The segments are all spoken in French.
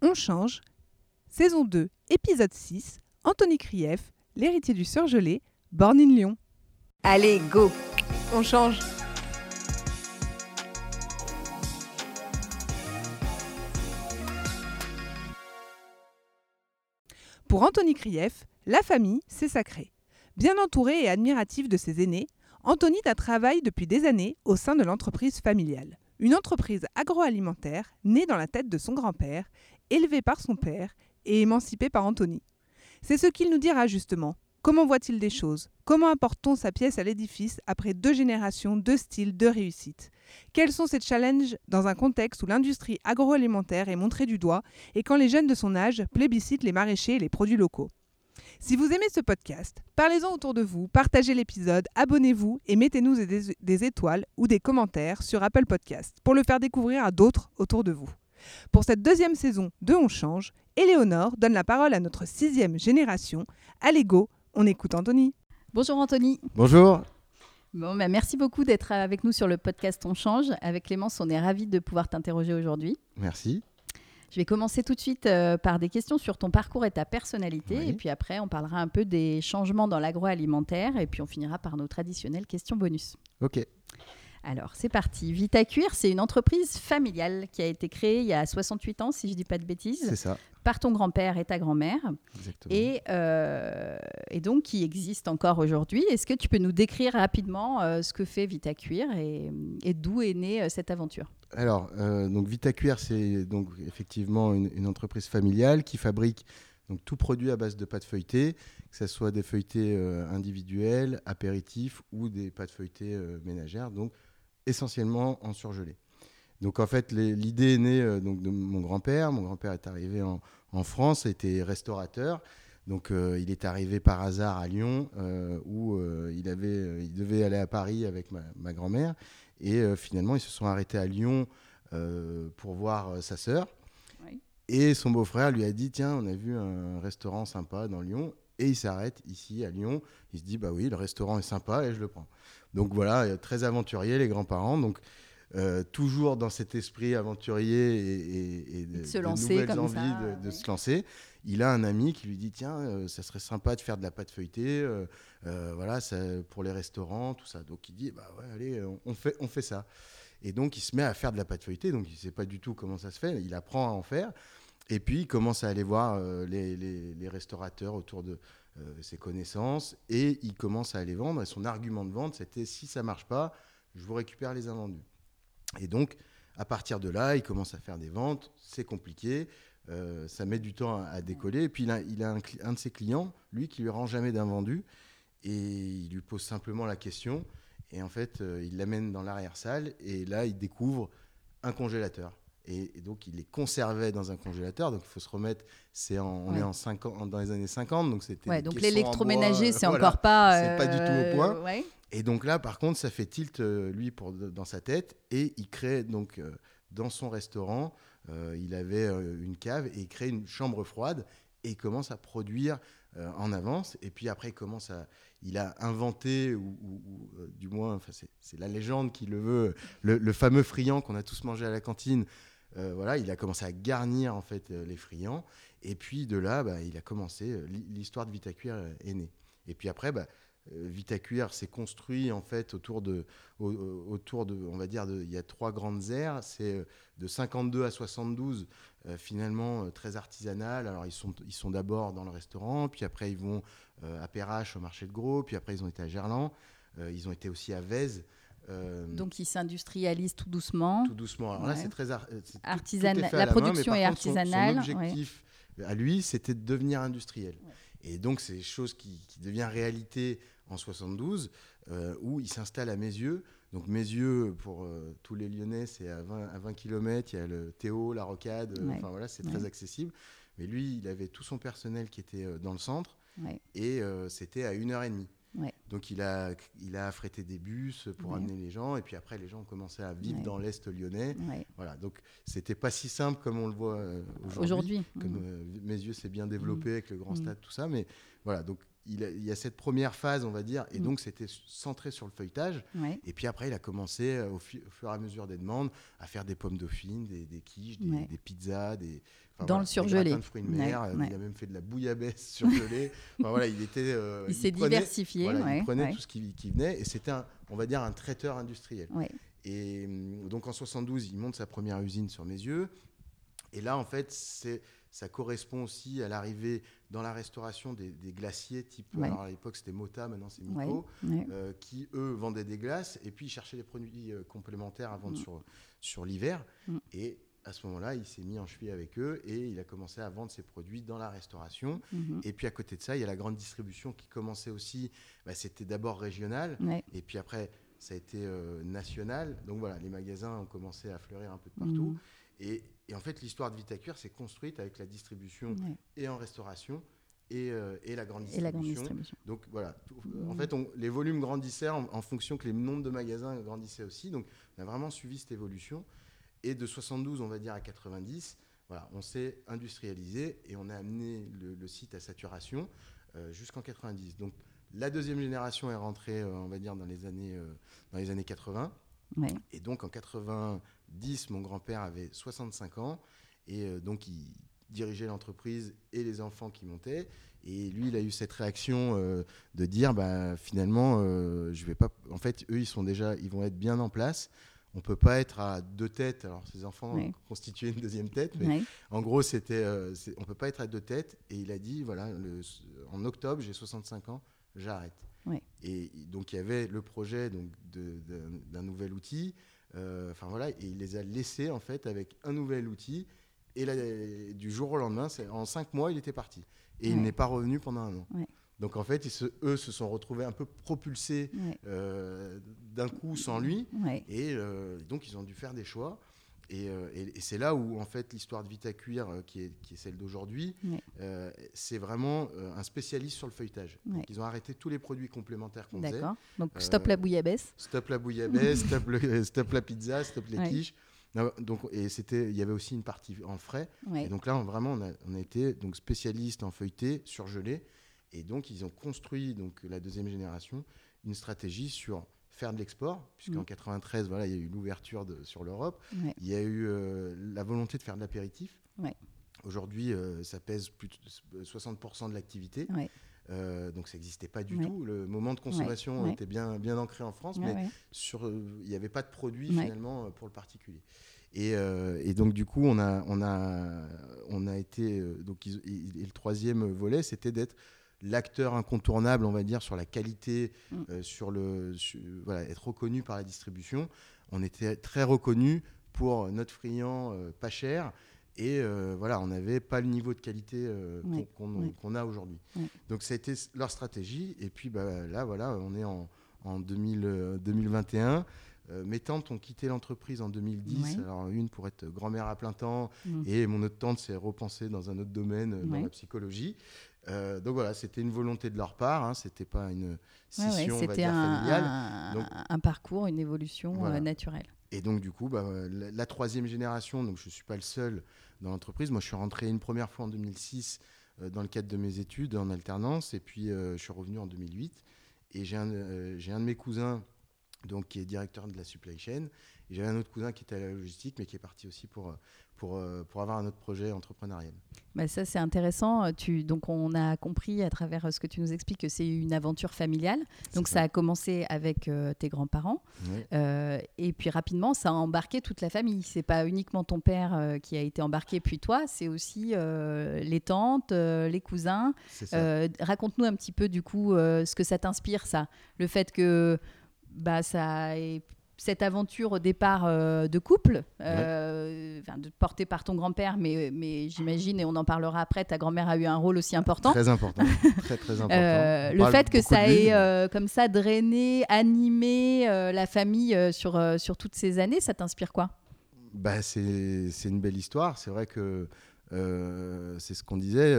On change. Saison 2, épisode 6. Anthony Krief, l'héritier du surgelé, born in Lyon. Allez, go On change Pour Anthony Krief, la famille, c'est sacré. Bien entouré et admiratif de ses aînés, Anthony travaille depuis des années au sein de l'entreprise familiale. Une entreprise agroalimentaire née dans la tête de son grand-père, élevée par son père et émancipée par Anthony. C'est ce qu'il nous dira justement. Comment voit-il des choses? Comment apporte-t-on sa pièce à l'édifice après deux générations, deux styles, deux réussites Quels sont ses challenges dans un contexte où l'industrie agroalimentaire est montrée du doigt et quand les jeunes de son âge plébiscitent les maraîchers et les produits locaux? Si vous aimez ce podcast, parlez-en autour de vous, partagez l'épisode, abonnez-vous et mettez-nous des, des, étoiles ou des commentaires sur Apple Podcast pour le faire découvrir à d'autres autour de vous. Pour cette deuxième saison de On Change, Éléonore donne la parole à notre sixième génération. Allez go, on écoute Anthony. Bonjour Anthony. Bonjour. Bon, bah merci beaucoup d'être avec nous sur le podcast On Change. Avec Clémence, on est ravis de pouvoir t'interroger aujourd'hui. Merci. Je vais commencer tout de suite euh, par des questions sur ton parcours et ta personnalité. Oui. Et puis après, on parlera un peu des changements dans l'agroalimentaire. Et puis on finira par nos traditionnelles questions bonus. Ok. Alors, c'est parti. Vita Cuir, c'est une entreprise familiale qui a été créée il y a 68 ans, si je ne dis pas de bêtises. C'est ça. Par ton grand-père et ta grand-mère. Exactement. Et, euh, et, donc, qui existe encore aujourd'hui. Est-ce que tu peux nous décrire rapidement euh, ce que fait Vita Cuir et, et d'où est née euh, cette aventure? Alors, donc Vita Cuir, c'est donc effectivement une, une, entreprise familiale qui fabrique donc tout produit à base de pâte feuilletée, que ce soit des feuilletés euh, individuels, apéritifs ou des pâtes feuilletées euh, ménagères. Donc, essentiellement en surgelé. Donc en fait, l'idée est née euh, donc, de mon grand-père. Mon grand-père est arrivé en, en, France, était restaurateur. Donc euh, il est arrivé par hasard à Lyon, euh, où il, avait, il devait aller à Paris avec ma, ma grand-mère. Et finalement, ils se sont arrêtés à Lyon pour voir sa sœur. Oui. Et son beau-frère lui a dit, tiens, on a vu un restaurant sympa dans Lyon. Et il s'arrête ici à Lyon. Il se dit, bah oui, le restaurant est sympa et je le prends. Donc voilà, très aventurier, les grands-parents. Donc euh, toujours dans cet esprit aventurier et, et, et de, se de lancer nouvelles envies ça, de, ouais. se lancer. Il a un ami qui lui dit tiens, euh, ça serait sympa de faire de la pâte feuilletée, euh, voilà, ça, pour les restaurants, tout ça. Donc il dit bah ouais, allez, on fait, on fait ça. Et donc il se met à faire de la pâte feuilletée. Donc il sait pas du tout comment ça se fait. Il apprend à en faire. Et puis il commence à aller voir euh, les, les, les, restaurateurs autour de euh, ses connaissances et il commence à les vendre. Et son argument de vente, c'était si ça marche pas, je vous récupère les invendus. Et donc, à partir de là, il commence à faire des ventes. C'est compliqué. Euh, ça met du temps à, décoller. Et puis, il a, un, de ses clients, lui, qui lui rend jamais d'invendu. Et il lui pose simplement la question. Et en fait, euh, il l'amène dans l'arrière-salle. Et là, il découvre un congélateur. Et, et, donc, il les conservait dans un congélateur. Donc, il faut se remettre. C'est on ouais. est en 50, dans les années 50. Donc, c'était. Ouais, donc l'électroménager, c'est voilà, encore pas. C'est pas du tout au point. Euh, Ouais. Et donc là, par contre, ça fait tilt, euh, lui, pour, dans sa tête. Et il crée, donc, euh, dans son restaurant, euh, il avait une cave et il crée une chambre froide. Et il commence à produire euh, en avance. Et puis après, il commence à. Il a inventé, ou, ou, ou du moins, enfin, c'est la légende qui le veut, le, le fameux friand qu'on a tous mangé à la cantine. Euh, voilà, il a commencé à garnir en fait les friands. Et puis de là, bah, il a commencé. L'histoire de Vitacuir est née. Et puis après, bah, euh, Vitacuir s'est construit en fait autour de, autour de, on va dire, il y a trois grandes aires. C'est euh, de 52 à 72, euh, finalement euh, très artisanal. Alors ils sont, ils sont d'abord dans le restaurant, puis après ils vont euh, à Perrache au marché de Gros, puis après ils ont été à Gerland, euh, ils ont été aussi à Vèze. Euh, Donc ils s'industrialisent tout doucement. Tout doucement. Alors ouais. là c'est très ar artisanal. La, la production main, est artisanale. Son, son objectif ouais. à lui, c'était de devenir industriel. Ouais. Et donc, c'est chose qui, qui, devient réalité en 72, euh, où il s'installe à Mézieux. Donc, Mézieux, pour euh, tous les Lyonnais, c'est à 20, à 20 km. Il y a le Théo, la Rocade. Enfin, voilà, c'est très accessible. Mais lui, il avait tout son personnel qui était dans le centre. Et c'était à une heure et demie. Donc, il a, il a affrété des bus pour amener les gens. Et puis après, les gens ont commencé à vivre dans l'Est lyonnais. Voilà. Donc, c'était pas si simple comme on le voit euh, aujourd'hui. Mmh. Comme mmh. Mézieux s'est bien développé mmh. avec le grand stade, tout ça. Mais voilà. Donc, il, a, il, y a cette première phase, on va dire, et mmh. donc c'était centré sur le feuilletage. Ouais. Et puis après, il a commencé, euh, au, au, fur et à mesure des demandes, à faire des pommes dauphines, des, des quiches, des, ouais. des, pizzas, des, dans le surgelé. de fruits de mer, il a même fait de la bouillabaisse surgelée. enfin, voilà, il était. il, s'est diversifié. il prenait tout ce qui, qui venait et c'était, on va dire, un traiteur industriel. Et hum, donc en 72, il monte sa première usine sur mes yeux. Et là, en fait, c'est ça correspond aussi à l'arrivée dans la restauration des, glaciers type, alors à l'époque c'était Mota, maintenant c'est Miko, euh, qui eux vendaient des glaces et puis ils cherchaient des produits euh, complémentaires à vendre mm. sur, sur l'hiver. Mm. Et à ce moment-là, il s'est mis en cheville avec eux et il a commencé à vendre ses produits dans la restauration. Mm-hmm. Et puis à côté de ça, il y a la grande distribution qui commençait aussi. Bah, c'était d'abord régional et puis après ça a été euh, national. Donc voilà, les magasins ont commencé à fleurir un peu de partout. Mm. Et, en fait, l'histoire de Vitacuir s'est construite avec la distribution et en restauration et, euh, et, la grande distribution. Donc voilà, en fait, les volumes grandissaient en, fonction que les nombres de magasins grandissaient aussi. Donc on a vraiment suivi cette évolution. Et de 72, on va dire, à 90, voilà, on s'est industrialisé et on a amené le, site à saturation euh, jusqu'en 90. Donc la deuxième génération est rentrée, euh, on va dire, dans les années, dans les années 80. Et donc en 90, mon grand-père avait 65 ans et euh, donc il dirigeait l'entreprise et les enfants qui montaient. Et lui, il a eu cette réaction euh, de dire, bah, finalement, euh, je vais pas. En fait, eux, ils sont déjà, ils vont être bien en place. On peut pas être à deux têtes. Alors, ces enfants ont constitué une deuxième tête, mais en gros, c'était, on peut pas être à deux têtes. Et il a dit, voilà, le, en octobre, j'ai 65 ans, j'arrête. Et donc il y avait le projet donc d'un nouvel outil. Euh, enfin voilà, et il les a laissés en fait avec un nouvel outil. Et là, du jour au lendemain, en cinq mois, il était parti. Et il n'est pas revenu pendant un an. Donc en fait, eux se sont retrouvés un peu propulsés euh, d'un coup sans lui. Et euh, donc ils ont dû faire des choix. Euh, et, c'est là où, en fait, l'histoire de Vita Cuir, euh, qui, est, qui, est, celle d'aujourd'hui, euh, c'est vraiment un spécialiste sur le feuilletage. ils ont arrêté tous les produits complémentaires qu'on faisait. D'accord. Donc, stop la bouillabaisse. Stop la bouillabaisse, stop, la pizza, stop les quiches. donc, et c'était, il y avait aussi une partie en frais. Et donc là, vraiment, on a, on a été donc, spécialiste en feuilleté, surgelé. Et donc, ils ont construit, donc, la deuxième génération, une stratégie sur faire de l'export, puisqu'en 93, mm. voilà, il y a eu l'ouverture sur l'Europe. Il y a eu euh, la volonté de faire de l'apéritif. Aujourd'hui, euh, ça pèse plus de 60% de l'activité. Euh, donc ça n'existait pas du tout. Le moment de consommation était bien, bien ancré en France, mais sur, il n'y avait pas de produit finalement pour le particulier. Et, et, donc du coup, on a, on a, on a été donc et le troisième volet, c'était d'être l'acteur incontournable, on va dire, sur la qualité, mm. euh, sur le, voilà, être reconnu par la distribution. On était très reconnu pour notre friand euh, pas cher. Et euh, voilà, on n'avait pas le niveau de qualité qu'on a aujourd'hui. Donc ça a été leur stratégie. Et puis bah, là, voilà, on est en, en 2021. mes tantes ont quitté l'entreprise en 2010. Alors, une pour être grand-mère à plein temps, mm. et mon autre tante s'est repensée dans un autre domaine, dans la psychologie. Euh, donc voilà, c'était une volonté de leur part, hein, c'était pas une scission ouais, C'était un, un, parcours, une évolution euh, naturelle. Et donc du coup, bah, la, troisième génération, donc je suis pas le seul dans l'entreprise. Moi, je suis rentré une première fois en 2006 euh, dans le cadre de mes études en alternance, et puis je suis revenu en 2008. Et j'ai un, j'ai un de mes cousins donc qui est directeur de la supply chain. Et j'avais un autre cousin qui était à la logistique, mais qui est parti aussi pour, pour, euh, pour avoir un autre projet entrepreneurial. Bah ça, c'est intéressant. Tu, donc, on a compris à travers ce que tu nous expliques que c'est une aventure familiale. Donc, ça. a commencé avec euh, tes grands-parents. Euh, et puis, rapidement, ça a embarqué toute la famille. C'est pas uniquement ton père qui a été embarqué, puis toi, c'est aussi les tantes, les cousins. Raconte-nous un petit peu, du coup, ce que ça t'inspire, ça. Le fait que bah, ça ait cette aventure au départ euh, de couple, euh, portée par ton grand-père, mais, mais j'imagine, et on en parlera après, ta grand-mère a eu un rôle aussi important. Très important. très, très important. Euh, le fait que ça ait comme ça drainé, animé la famille sur, sur toutes ces années, ça t'inspire quoi? Bah, C'est une belle histoire. C'est vrai que c'est ce qu'on disait.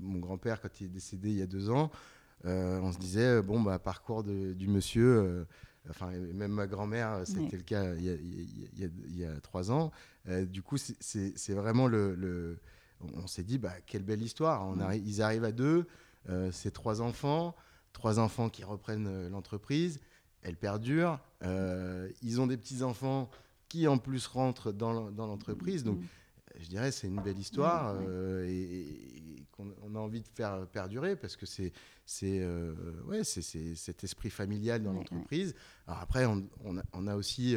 mon grand-père, quand il est décédé il y a deux ans, on se disait, bon, bah, parcours du monsieur Enfin, même ma grand-mère, euh, c'était le cas il y, a, trois ans. Euh, du coup, c'est vraiment le. on s'est dit, bah, quelle belle histoire. On ils arrivent à deux, euh, c'est trois enfants, trois enfants qui reprennent l'entreprise, elle perdure. ils ont des petits-enfants qui, en plus, rentrent dans l'entreprise. Donc, je dirais, c'est une belle histoire et, qu'on a envie de faire perdurer parce que c'est c'est ouais, cet esprit familial dans l'entreprise. Alors après, on, on, a, on, a, aussi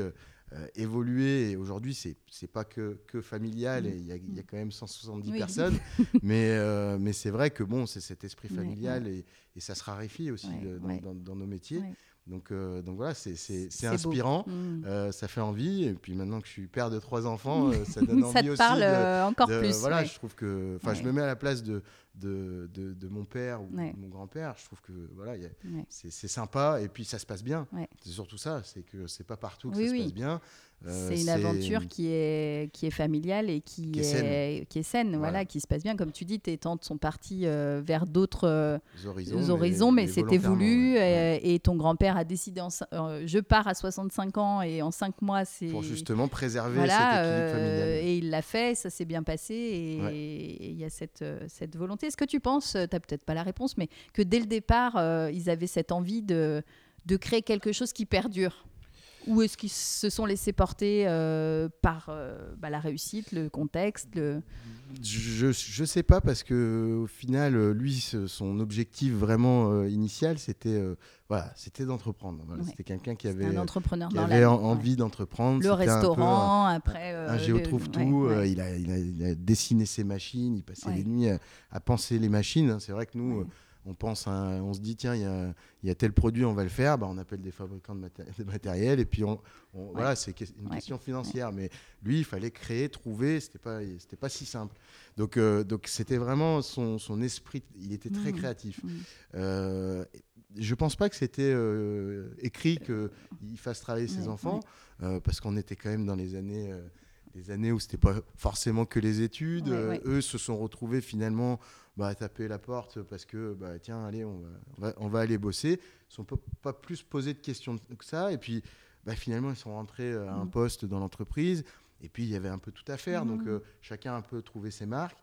euh, évolué. Et aujourd'hui, c'est n'est pas que, que familial, et il y, y, a quand même 170 personnes. mais euh, mais c'est vrai que bon, c'est cet esprit familial et, et, ça se raréfie aussi euh, dans, dans, nos métiers. Donc, euh, donc voilà, c'est inspirant, mm. euh, ça fait envie. Et puis maintenant que je suis père de trois enfants, euh, ça donne envie ça te aussi. parle de, encore plus. Voilà, je trouve que, enfin, je me mets à la place de de, de, mon père ou de mon grand-père. Je trouve que voilà, c'est sympa et puis ça se passe bien. C'est surtout ça, c'est que c'est pas partout que ça se passe bien. c'est une aventure qui est, qui est familiale et qui, qui est, saine, qui, est saine voilà. qui se passe bien. Comme tu dis, tes tantes sont parties vers d'autres horizons, horizons, mais, c'était voulu. et, ton grand-père a décidé, euh, je pars à 65 ans et en 5 mois, c'est... Pour justement préserver cet équilibre euh, familial. Et il l'a fait, ça s'est bien passé et il y a cette, euh, cette volonté. Est-ce que tu penses, tu n'as peut-être pas la réponse, mais que dès le départ, ils avaient cette envie de, de créer quelque chose qui perdure? Ou est-ce qu'ils se sont laissés porter par bah, la réussite, le contexte le... Je ne sais pas parce que au final, lui, son objectif vraiment initial, c'était voilà, c'était d'entreprendre. C'était quelqu'un qui avait, un entrepreneur qui avait envie d'entreprendre. Le restaurant, après. un euh, géotrouve tout. Euh, il, a, il, a, dessiné ses machines. Il passait les nuits à, penser les machines. Hein. C'est vrai que nous, on pense, on se dit tiens, il y a, y a, tel produit, on va le faire. Bah, on appelle des fabricants de, matériel et puis on, voilà, c'est une question financière. Mais lui, il fallait créer, trouver. C'était pas, c'était pas si simple. Donc, euh, donc c'était vraiment son, son, esprit. Il était très mmh. créatif. Mmh je pense pas que c'était euh, écrit qu'il fasse travailler ses enfants, euh, parce qu'on était quand même dans les années, euh, des années où c'était pas forcément que les études. eux se sont retrouvés finalement bah, taper la porte parce que bah, tiens, allez, on va, on va, aller bosser. Ils sont pas, pas, plus posé de questions que ça. Et puis bah, finalement, ils sont rentrés à un mm. poste dans l'entreprise. Et puis il y avait un peu tout à faire. Donc mm. chacun a un peu trouvé ses marques.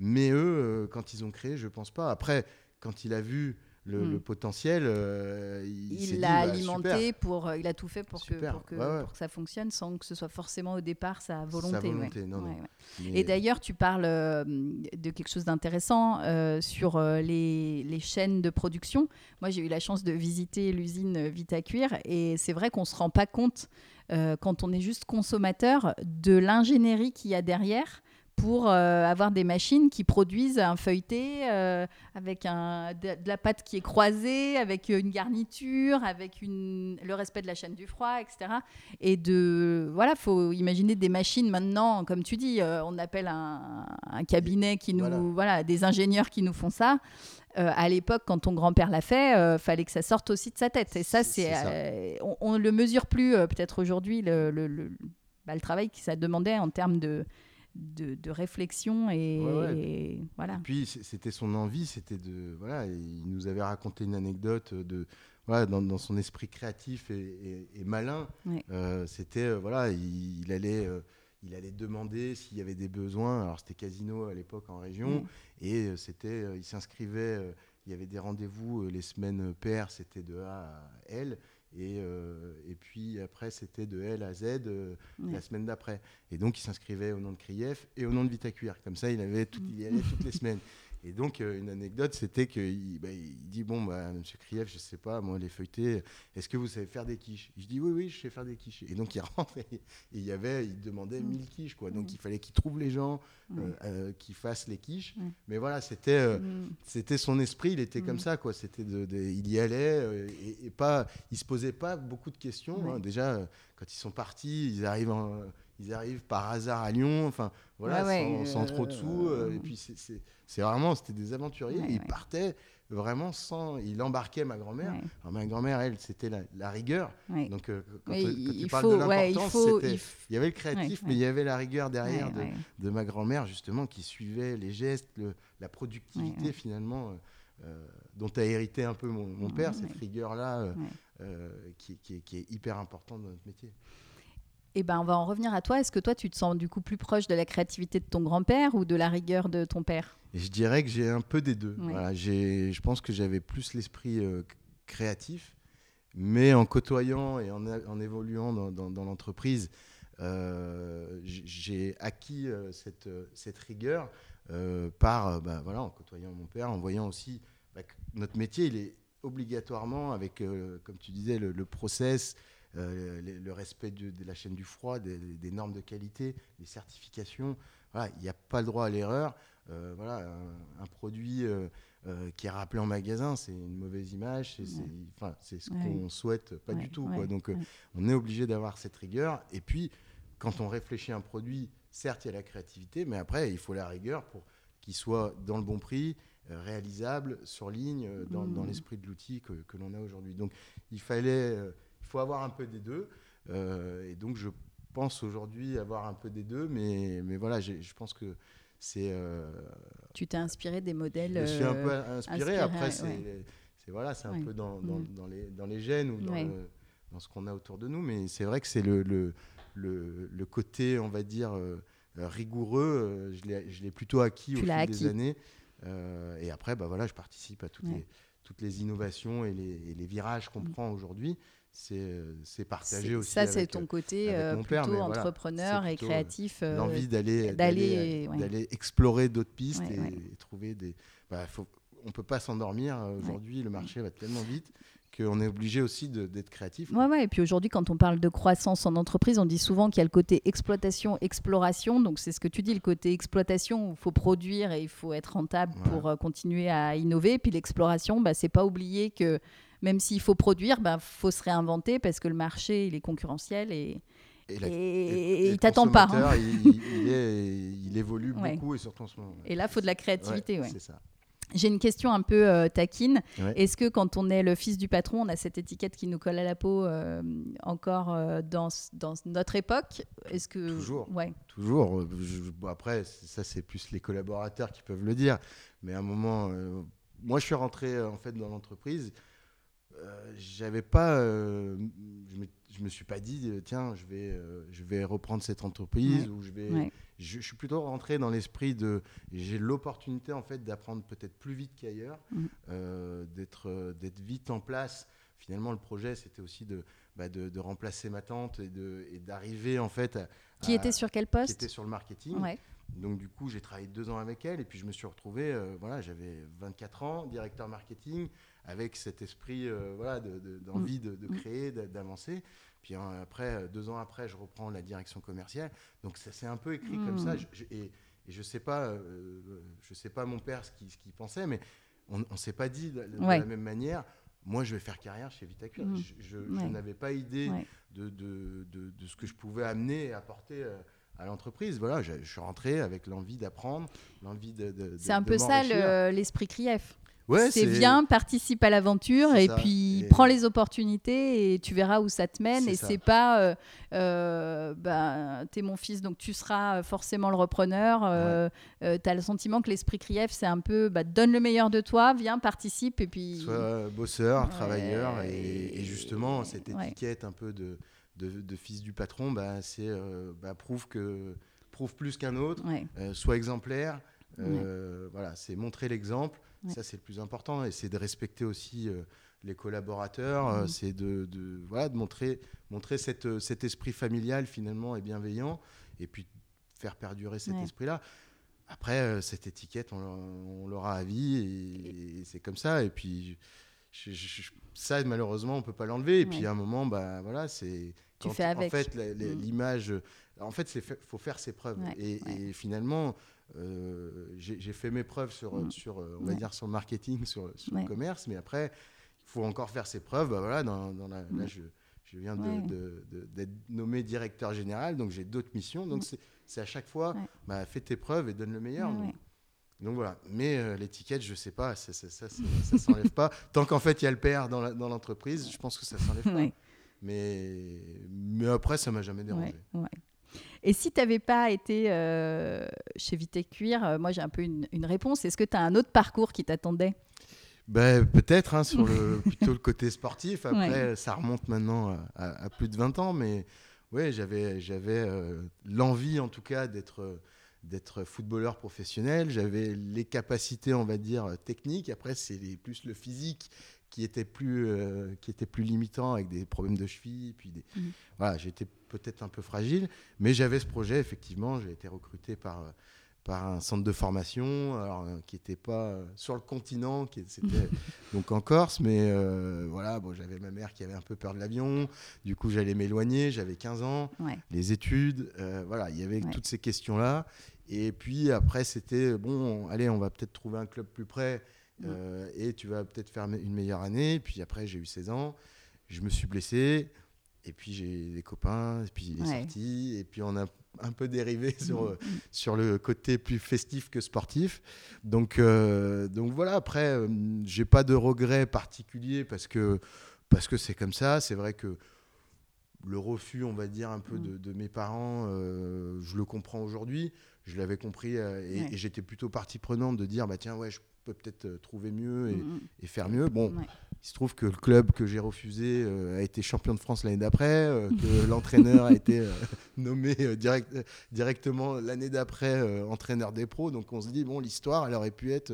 Mais eux, quand ils ont créé, je pense pas. Après, quand il a vu le, hmm. potentiel. Euh, il l'a bah, alimenté pour, euh, il a tout fait pour, que, pour, que, pour, que, ça fonctionne sans que ce soit forcément au départ sa volonté. Et d'ailleurs, tu parles euh, de quelque chose d'intéressant sur les, les, chaînes de production. Moi, j'ai eu la chance de visiter l'usine Vitacuir et c'est vrai qu'on se rend pas compte quand on est juste consommateur de l'ingénierie qu'il y a derrière pour euh, avoir des machines qui produisent un feuilleté euh, avec un, de, la pâte qui est croisée, avec une garniture, avec une, le respect de la chaîne du froid, etc. Et de voilà, faut imaginer des machines maintenant, comme tu dis, euh, on appelle un, cabinet qui nous voilà. des ingénieurs qui nous font ça. à l'époque, quand ton grand-père l'a fait, fallait que ça sorte aussi de sa tête. Et ça, c'est, on, ne le mesure plus peut-être aujourd'hui le, le, le, bah, le travail que ça demandait en termes de de, réflexion et, voilà. puis c'était son envie, c'était de voilà, il nous avait raconté une anecdote de voilà, dans, son esprit créatif et, malin, euh, c'était euh, voilà, il, allait euh, il allait demander s'il y avait des besoins. Alors c'était casino à l'époque en région. Et c'était il s'inscrivait, il y avait des rendez-vous les semaines paires, c'était de A à L et, euh, et puis après, c'était de L à Z euh, la semaine d'après. Et donc, il s'inscrivait au nom de Krief et au nom de Vitacuir. Comme ça, il, avait tout, il y allait toutes les semaines. Et donc, euh, une anecdote, c'était qu'il bah, il dit Bon, bah, monsieur Krief, je sais pas, moi, les feuilletés, est-ce que vous savez faire des quiches? Je dis Oui, oui, je sais faire des quiches. Et donc, il rentre et, il y avait, il demandait 1000 quiches, quoi. Donc, il fallait qu'il trouve les gens euh, euh, qui fassent les quiches. Mais voilà, c'était c'était son esprit, il était comme ça, quoi. C'était de, il y allait et, pas, il se posait pas beaucoup de questions. Hein. Déjà, quand ils sont partis, ils arrivent en ils arrivent par hasard à Lyon, enfin voilà, sans, trop de sous. Euh, et puis c'est vraiment, c'était des aventuriers. ils partaient vraiment sans. Il embarquait ma grand-mère. ma grand-mère, elle, c'était la, rigueur. Donc euh, quand, tu parles de l'importance, il, y avait le créatif, mais il y avait la rigueur derrière de, ma grand-mère justement qui suivait les gestes, la productivité finalement. Euh, dont a hérité un peu mon, père, cette rigueur-là qui, qui est hyper importante dans notre métier. Eh ben, on va en revenir à toi. Est-ce que toi, tu te sens du coup plus proche de la créativité de ton grand-père ou de la rigueur de ton père? Je dirais que j'ai un peu des deux. je pense que j'avais plus l'esprit euh, créatif, mais en côtoyant et en, évoluant dans, l'entreprise, j'ai acquis cette, cette, rigueur par, bah, voilà, en côtoyant mon père, en voyant aussi bah, que notre métier, il est obligatoirement avec, comme tu disais, le, process, le, respect de, la chaîne du froid, des, des normes de qualité, des certifications. Voilà, il n'y a pas le droit à l'erreur. voilà, un, produit euh, qui est rappelé en magasin, c'est une mauvaise image, c'est ce qu'on souhaite pas du tout. Donc euh, on est obligé d'avoir cette rigueur. Et puis, quand on réfléchit un produit, certes, il y a la créativité, mais après, il faut la rigueur pour qu'il soit dans le bon prix, euh, réalisable, sur ligne, dans, dans mmh. l'esprit de l'outil que, que l'on a aujourd'hui. Donc il fallait, faut avoir un peu des deux. et donc je pense aujourd'hui avoir un peu des deux, mais, mais voilà, je pense que c'est. Euh, tu t'es inspiré des modèles. Je suis un peu euh, inspiré. Après, c'est voilà, c'est un peu dans, dans, mm. dans, les, dans les gènes ou dans, dans ce qu'on a autour de nous, mais c'est vrai que c'est le, le, le, côté, on va dire, euh, rigoureux. je l'ai plutôt acquis au fil des années. et après, bah voilà, je participe à toutes les toutes les innovations et les, et les virages qu'on mm. prend aujourd'hui c'est partagé aussi. Ça, c'est ton côté euh, plutôt entrepreneur et créatif. Euh, l'envie d'aller d'aller explorer d'autres pistes et, trouver des. Bah, faut, on peut pas s'endormir euh, aujourd'hui. Le marché va tellement vite qu'on est obligé aussi d'être créatif. Ouais, ouais, et puis aujourd'hui, quand on parle de croissance en entreprise, on dit souvent qu'il y a le côté exploitation, exploration. Donc c'est ce que tu dis, le côté exploitation, il faut produire et il faut être rentable pour continuer à innover. Puis l'exploration, bah, c'est pas oublier que même s'il faut produire, il bah, faut se réinventer parce que le marché, il est concurrentiel et, et, il t'attend pas. Hein. Il, évolue beaucoup et surtout en ce moment. Et là, il faut de la créativité. Ouais, c'est ça. J'ai une question un peu euh, taquine. Est-ce que quand on est le fils du patron, on a cette étiquette qui nous colle à la peau euh, encore euh, dans, dans, notre époque? Est-ce que toujours ouais. Toujours. après, ça c'est plus les collaborateurs qui peuvent le dire. Mais à un moment, moi je suis rentré en fait dans l'entreprise. Euh, j'avais pas, euh, je, me, je me suis pas dit euh, tiens je vais je vais reprendre cette entreprise ou je vais, je, suis plutôt rentré dans l'esprit de j'ai l'opportunité en fait d'apprendre peut-être plus vite qu'ailleurs, mm. d'être d'être vite en place. Finalement le projet c'était aussi de, bah, de, de remplacer ma tante et de et d'arriver en fait à, qui était sur quel poste Qui était sur le marketing. Donc du coup, j'ai travaillé deux ans avec elle et puis je me suis retrouvé, voilà, j'avais 24 ans, directeur marketing avec cet esprit euh, voilà, d'envie de, de, mm. créer, d'avancer. Puis hein, après, euh, deux ans après, je reprends la direction commerciale. Donc ça s'est un peu écrit comme ça. Mm. et, je sais pas, euh, je sais pas mon père ce qu'il pensait, mais on, ne s'est pas dit de, la même manière. Moi, je vais faire carrière chez Vitacure. Mm. Je, n'avais pas idée de, de, de, ce que je pouvais amener et apporter à l'entreprise. Voilà, je, suis rentré avec l'envie d'apprendre, l'envie de. C'est un peu ça l'esprit CRIEF c'est viens, participe à l'aventure et puis prends les opportunités et tu verras où ça te mène. Et c'est pas, euh, euh, bah, t'es mon fils donc tu seras forcément le repreneur. Euh, euh tu as le sentiment que l'esprit CRIEF, c'est un peu bah, donne le meilleur de toi, viens, participe et puis. Sois bosseur, travailleur et, justement cette étiquette un peu de, de, fils du patron, bah, c'est bah, prouve que prouve plus qu'un autre, soit exemplaire. Voilà, c'est montrer l'exemple. Ça, c'est le plus important. Et c'est de respecter aussi euh, les collaborateurs. Euh, c'est de, voilà, de montrer, montrer cette, euh, cet esprit familial, finalement, et bienveillant. Et puis, faire perdurer cet esprit-là. Après, cette étiquette, on, l'aura à vie. Et, c'est comme ça. Et puis, ça, malheureusement, on peut pas l'enlever. Et puis, à un moment, bah, voilà, c'est. Tu fais avec. En fait, mm. l'image. En fait, il faut faire ses preuves. et, et, finalement, j'ai fait mes preuves sur, sur euh, on va dire, sur le marketing, sur, le commerce, mais après, il faut encore faire ses preuves. Bah, voilà, dans, dans la, là, je, je viens d'être nommé directeur général, donc j'ai d'autres missions. Donc c'est à chaque fois, bah, fais tes preuves et donne le meilleur. Donc, voilà. Mais euh, l'étiquette, je sais pas, ça, ça, ça, ça s'enlève pas. Tant qu'en fait il y a le père dans l'entreprise, je pense que ça s'enlève pas. Mais, mais après, ça m'a jamais dérangé. Et si tu n'avais pas été euh, chez Vite Cuir, euh, moi j'ai un peu une, réponse. Est-ce que tu as un autre parcours qui t'attendait? Ben, Peut-être hein, sur le, plutôt le côté sportif. Après, ça remonte maintenant à, plus de 20 ans. Mais oui, j'avais euh, l'envie en tout cas d'être d'être footballeur professionnel. J'avais les capacités, on va dire, techniques. Après, c'est plus le physique qui était plus qui était plus limitant avec des problèmes de cheville puis des... Mmh. voilà j'étais peut-être un peu fragile mais j'avais ce projet effectivement j'ai été recruté par par un centre de formation alors, euh, qui n'était pas euh, sur le continent, qui c'était donc en Corse, mais euh, voilà, bon, j'avais ma mère qui avait un peu peur de l'avion, du coup j'allais m'éloigner, j'avais 15 ans, les études, voilà, il y avait toutes ces questions-là. Et puis après, c'était bon, allez, on va peut-être trouver un club plus près et tu vas peut-être faire une meilleure année. Puis après, j'ai eu 16 ans, je me suis blessé. Et puis j'ai des copains, et puis il est sorti, et puis on a un peu dérivé sur, mm. sur le côté plus festif que sportif. Donc, euh, donc voilà, après, euh, j'ai pas de regrets particuliers parce que parce que c'est comme ça. C'est vrai que le refus, on va dire, un peu mm. de, mes parents, euh, je le comprends aujourd'hui. Je l'avais compris et, j'étais plutôt partie prenante de dire, bah tiens, ouais, je peux peut-être trouver mieux et, et faire mieux. Bon, il se trouve que le club que j'ai refusé euh, a été champion de France l'année d'après, euh, que l'entraîneur a été euh, nommé direct, directement l'année d'après entraîneur des pros. Donc on se dit, bon, l'histoire, elle aurait pu être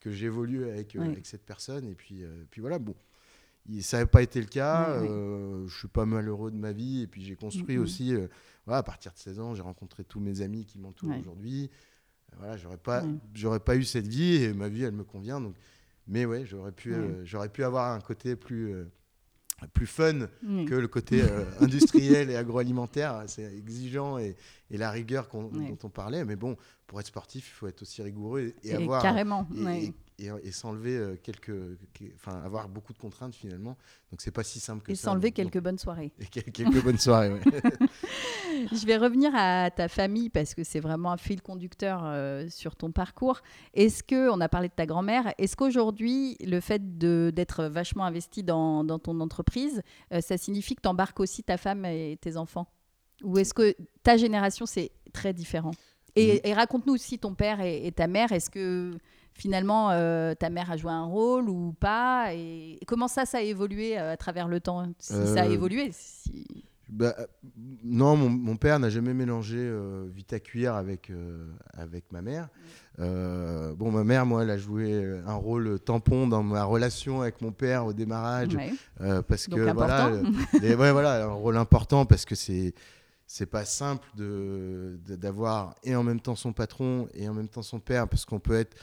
que j'évolue avec, avec cette personne. Et puis, puis voilà, bon. ça n'avait pas été le cas. je suis pas malheureux de ma vie. Et puis j'ai construit aussi, voilà, à partir de 16 ans, j'ai rencontré tous mes amis qui m'entourent aujourd'hui. Voilà, j'aurais pas, j'aurais pas eu cette vie et ma vie, elle me convient. Donc mais ouais, j'aurais pu, euh, j'aurais pu avoir un côté plus, euh, plus fun que le côté euh, industriel et agroalimentaire. C'est exigeant et, et, la rigueur dont on parlait. Mais bon, pour être sportif, il faut être aussi rigoureux et, avoir. Carrément. Et, et, s'enlever quelques, enfin avoir beaucoup de contraintes finalement. Donc c'est pas si simple que ça. Et s'enlever quelques bonnes soirées. Et quelques bonnes soirées. Je vais revenir à ta famille parce que c'est vraiment un fil conducteur sur ton parcours. Est-ce que on a parlé de ta grand-mère Est-ce qu'aujourd'hui le fait d'être vachement investi dans, dans ton entreprise, ça signifie que tu embarques aussi ta femme et tes enfants? Ou est-ce que ta génération c'est très différent? Et, et raconte-nous aussi ton père et, ta mère. Est-ce que finalement euh, ta mère a joué un rôle ou pas et, comment ça, ça a évolué euh, à travers le temps? Si ça a euh, évolué si... Bah, non, mon, père n'a jamais mélangé vite à cuire avec, avec ma mère. bon, ma mère, moi, elle a joué un rôle tampon dans ma relation avec mon père au démarrage. parce que voilà, ouais, voilà, un rôle important parce que c'est c'est pas simple de d'avoir et en même temps son patron et en même temps son père parce qu'on peut être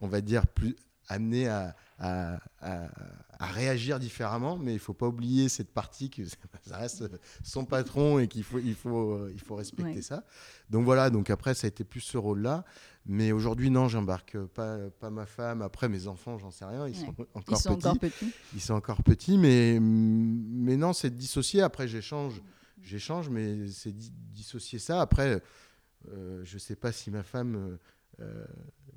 on va dire plus amené à, à, à, réagir différemment. Mais il faut pas oublier cette partie que ça reste son patron et qu'il faut il faut il faut respecter ça. Donc voilà donc après ça a été plus ce rôle là mais aujourd'hui non j'embarque pas pas ma femme. Après mes enfants j'en sais rien. Ils sont, encore, ils sont petits. encore petits. ils sont encore petits mais mais non c'est dissocié. Après j'échange j'échange, mais c'est dissocier ça. Après, euh, je ne sais pas si ma femme euh,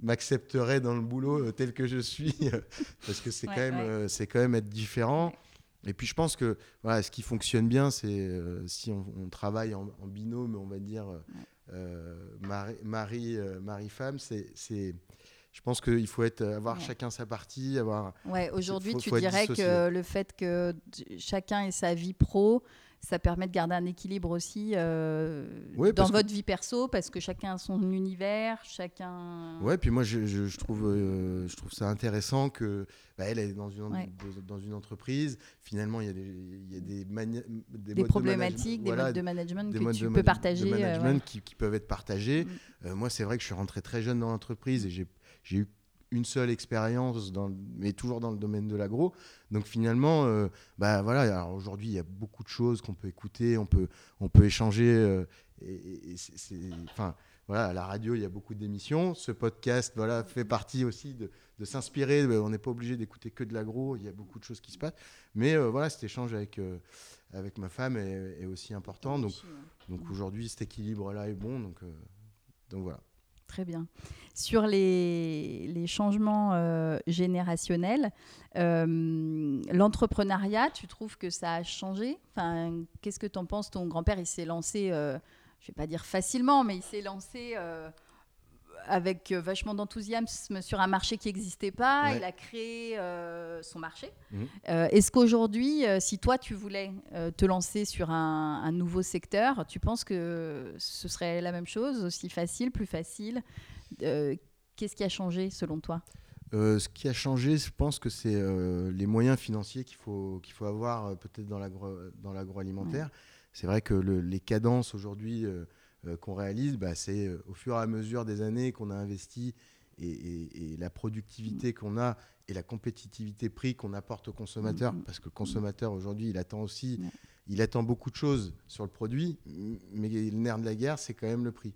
m'accepterait dans le boulot tel que je suis, parce que c'est quand, même, c'est quand même être différent. Et puis je pense que voilà, ce qui fonctionne bien, c'est si on, travaille en, binôme, on va dire mari, mari, femme, c'est, c'est je pense qu'il faut être, avoir chacun sa partie. Avoir, ouais, aujourd'hui, tu dirais que le fait que chacun ait sa vie pro, ça permet de garder un équilibre aussi euh, dans votre vie perso parce que chacun a son univers, chacun. Ouais, puis moi je, je, trouve euh, je trouve ça intéressant que bah, elle est dans une dans une entreprise. Finalement, il y a des il y a des, des, des problématiques, des modes de management que tu peux partager, de euh, management qui, qui, peuvent être partagés. Mm. moi, c'est vrai que je suis rentré très jeune dans l'entreprise et j'ai eu une seule expérience, mais toujours dans le domaine de l'agro. Donc finalement, euh, bah voilà. aujourd'hui, il y a beaucoup de choses qu'on peut écouter, on peut, on peut échanger. Euh, et, enfin, voilà, à la radio, il y a beaucoup d'émissions. Ce podcast, voilà, fait partie aussi de, s'inspirer. On n'est pas obligé d'écouter que de l'agro. Il y a beaucoup de choses qui se passent. Mais euh, voilà, cet échange avec avec ma femme est, aussi important. Donc, donc aujourd'hui, cet équilibre-là est bon. Donc, donc voilà. Très bien. Sur les, changements euh, générationnels, euh, l'entrepreneuriat, tu trouves que ça a changé? Enfin, Qu'est-ce que tu en penses? Ton grand-père, il s'est lancé, euh, je ne vais pas dire facilement, mais il s'est lancé avec euh, vachement d'enthousiasme sur un marché qui n'existait pas. Il a créé euh, son marché. Mhm. Euh, est-ce qu'aujourd'hui, si toi, tu voulais te lancer sur un, nouveau secteur, tu penses que ce serait la même chose, aussi facile, plus facile? Qu'est-ce qui a changé selon toi? Ce qui a changé, je pense que c'est les moyens financiers qu'il faut, qu'il faut avoir peut-être dans l'agroalimentaire. C'est vrai que les cadences aujourd'hui qu'on réalise, bah, c'est au fur et à mesure des années qu'on a investi et, la productivité qu'on a et la compétitivité prix qu'on apporte au consommateur, mm, mm. parce que le consommateur aujourd'hui, il attend aussi, il attend beaucoup de choses sur le produit, mais le nerf de la guerre, c'est quand même le prix.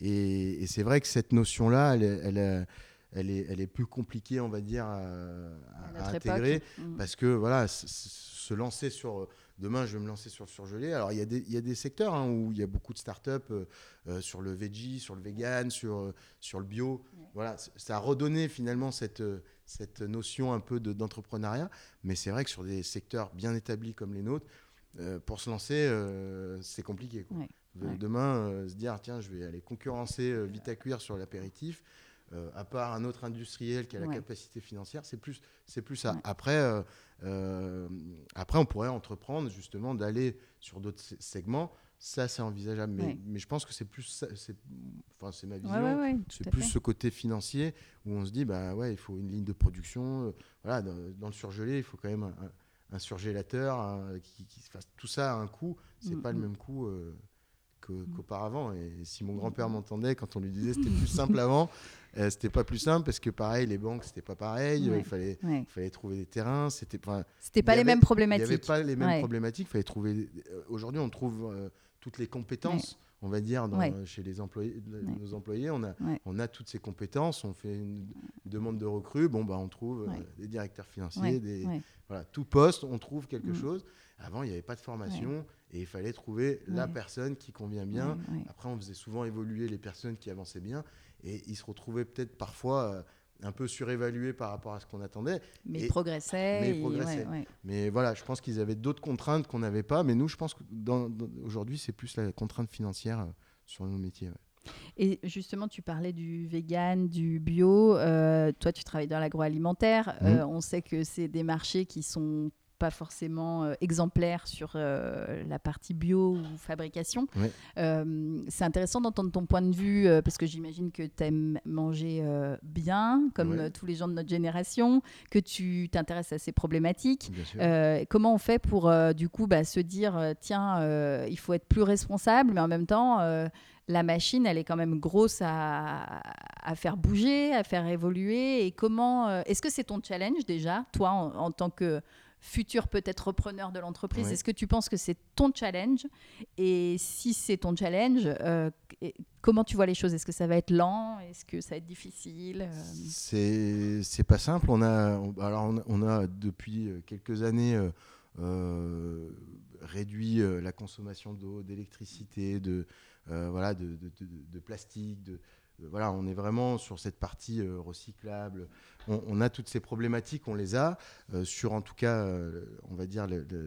Et, c'est vrai que cette notion-là, elle, elle, est, elle est plus compliquée, on va dire, à, intégrer, mm. parce que voilà, se lancer sur demain, je vais me lancer sur le surgelé. Alors, il y a des, il y a des secteurs hein, où il y a beaucoup de startups euh, euh, sur le veggie, sur le vegan, sur, euh, sur le bio. Voilà, ça a redonné finalement cette, cette notion un peu d'entrepreneuriat. Mais c'est vrai que sur des secteurs bien établis comme les nôtres, pour se lancer, c'est compliqué. Demain, se dire, tiens, je vais aller concurrencer Vita sur l'apéritif. Euh, à part un autre industriel qui a la capacité financière, c'est plus, c'est plus ça. Après, euh, euh, après, on pourrait entreprendre justement d'aller sur d'autres segments. Ça, c'est envisageable. Mais, mais, je pense que c'est plus, c'est, enfin, c'est ma vision. c'est plus ce côté financier où on se dit, bah ouais, il faut une ligne de production. voilà, dans, le surgelé, il faut quand même un, surgélateur qui, qui, fasse tout ça à un coût. C'est mm, pas le mm. même coût. Mm. qu'auparavant. Et si mon grand-père m'entendait quand on lui disait c'était plus simple avant, euh, c'était pas plus simple parce que pareil, les banques c'était pas pareil. Il fallait, il fallait trouver des terrains. C'était pas. C'était pas les mêmes problématiques. Il n'y avait pas les mêmes problématiques. Fallait trouver. Euh, aujourd'hui, on trouve euh, toutes les compétences. On va dire chez les employés, nos employés, on a, on a toutes ces compétences. On fait une demande de recrue. Bon, bah, on trouve des directeurs financiers, des, voilà, tout poste, on trouve quelque mm. chose. Avant, il n'y avait pas de formation et il fallait trouver la personne qui convient bien. Après, on faisait souvent évoluer les personnes qui avançaient bien et ils se retrouvaient peut-être parfois euh, un peu surévalués par rapport à ce qu'on attendait. Mais ils progressaient. Mais, progressaient. mais voilà, je pense qu'ils avaient d'autres contraintes qu'on n'avait pas. Mais nous, je pense qu'aujourd'hui, c'est plus la contrainte financière euh, sur nos métiers. Et justement, tu parlais du vegan, du bio. Euh, toi, tu travailles dans l'agroalimentaire. Mmh. on sait que c'est des marchés qui sont pas forcément euh, exemplaire sur euh, la partie bio ou fabrication. Euh, c'est intéressant d'entendre ton point de vue parce que j'imagine que tu aimes manger bien, comme tous les gens de notre génération, que tu t'intéresses à ces problématiques. comment on fait pour du coup bah, se dire tiens, il faut être plus responsable, mais en même temps la machine, elle est quand même grosse à, à faire bouger, à faire évoluer. Et comment Est-ce que c'est ton challenge déjà, toi, en tant que futur peut-être repreneur de l'entreprise. Est-ce que tu penses que c'est ton challenge? Et si c'est ton challenge, euh, comment tu vois les choses? Est-ce que ça va être lent? Est-ce que ça va être difficile? C'est c'est pas simple. On a alors on a, depuis euh, quelques années euh, réduit la consommation d'eau, d'électricité, de voilà de, de, plastique, de voilà, on est vraiment sur cette partie recyclable, on, a toutes ces problématiques, on les a euh, sur en tout cas, euh, on va dire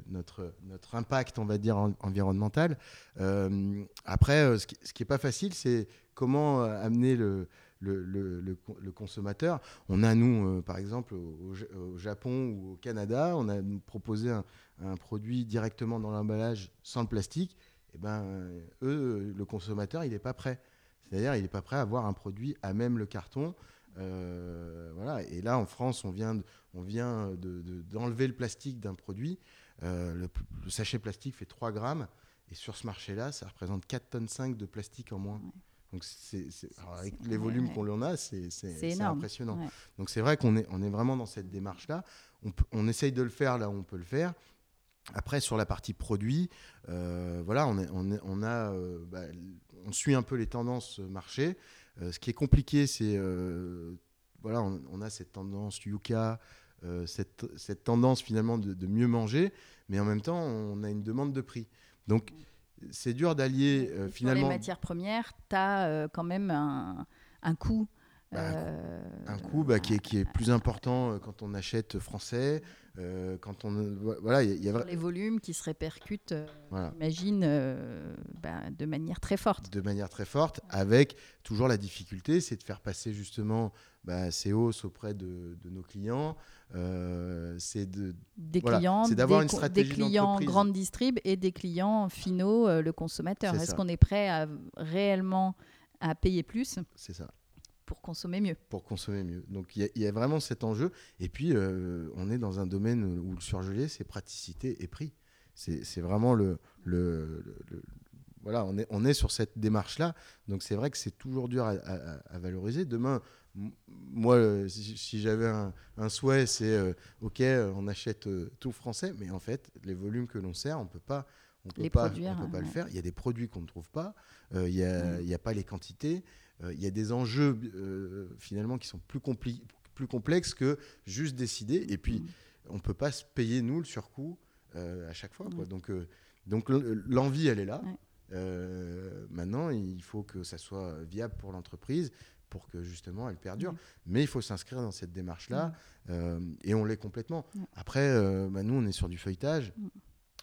notre notre impact, on va dire environnemental. Euh, après, ce qui, n'est est pas facile, c'est comment amener le le, consommateur. On a, nous, par exemple, au, Japon ou au Canada, on a proposé un, produit directement dans l'emballage sans le plastique. Eh ben, eux, le consommateur, il n'est pas prêt. C'est-à-dire, il n'est pas prêt à avoir un produit à même le carton. Euh, voilà. Et là, en France, on vient, on vient d'enlever le plastique d'un produit. Euh, le, sachet plastique fait 3 grammes. Et sur ce marché-là, ça représente 4 tonnes 5 de plastique en moins. Donc, avec les volumes qu'on en a, c'est, impressionnant. Donc, c'est vrai qu'on est, on est vraiment dans cette démarche-là. On, on, essaye de le faire là où on peut le faire. Après, sur la partie produit, euh, voilà, on, on, on a, bah, on suit un peu les tendances marché. Euh, ce qui est compliqué, c'est euh, voilà, on, a cette tendance yucca, euh, cette, cette, tendance finalement de, mieux manger, mais en même temps, on a une demande de prix. Donc, c'est dur d'allier finalement. Sur les matières premières, tu as quand même un, un coût. Bah, un coût bah, qui, est, qui, est, plus important quand on achète français, euh, quand on, voilà, il y, a les volumes qui se répercutent, euh, j'imagine, euh, bah, de manière très forte. De manière très forte, avec toujours la difficulté, c'est de faire passer justement bah, ces hausses auprès de, nos clients. c'est de des clients, c'est d'avoir une stratégie des clients grande distrib et des clients finaux, le consommateur. Est-ce qu'on est prêt à réellement à payer plus? C'est ça. Pour consommer mieux. Pour consommer mieux. Donc il y, a vraiment cet enjeu. Et puis euh, on est dans un domaine où le surgelé, c'est praticité et prix. C'est vraiment le, le, voilà, on est, on est sur cette démarche-là. Donc c'est vrai que c'est toujours dur à, valoriser. Demain, moi, euh, si, j'avais un, souhait, c'est euh, OK, on achète tout français, mais en fait, les volumes que l'on sert, on peut pas. On peut pas, on peut pas le faire. Il y a des produits qu'on ne trouve pas. il n'y a, a, pas les quantités. Euh, il y a des enjeux euh, finalement qui sont plus, plus complexes que juste décider. Et puis, mm. on ne peut pas se payer, nous, le surcoût euh, à chaque fois. Quoi. Donc, donc l'envie, elle est là. maintenant, il faut que ça soit viable pour l'entreprise pour que justement elle perdure. Mais il faut s'inscrire dans cette démarche-là et on l'est complètement. Après, bah, nous, on est sur du feuilletage. Mm.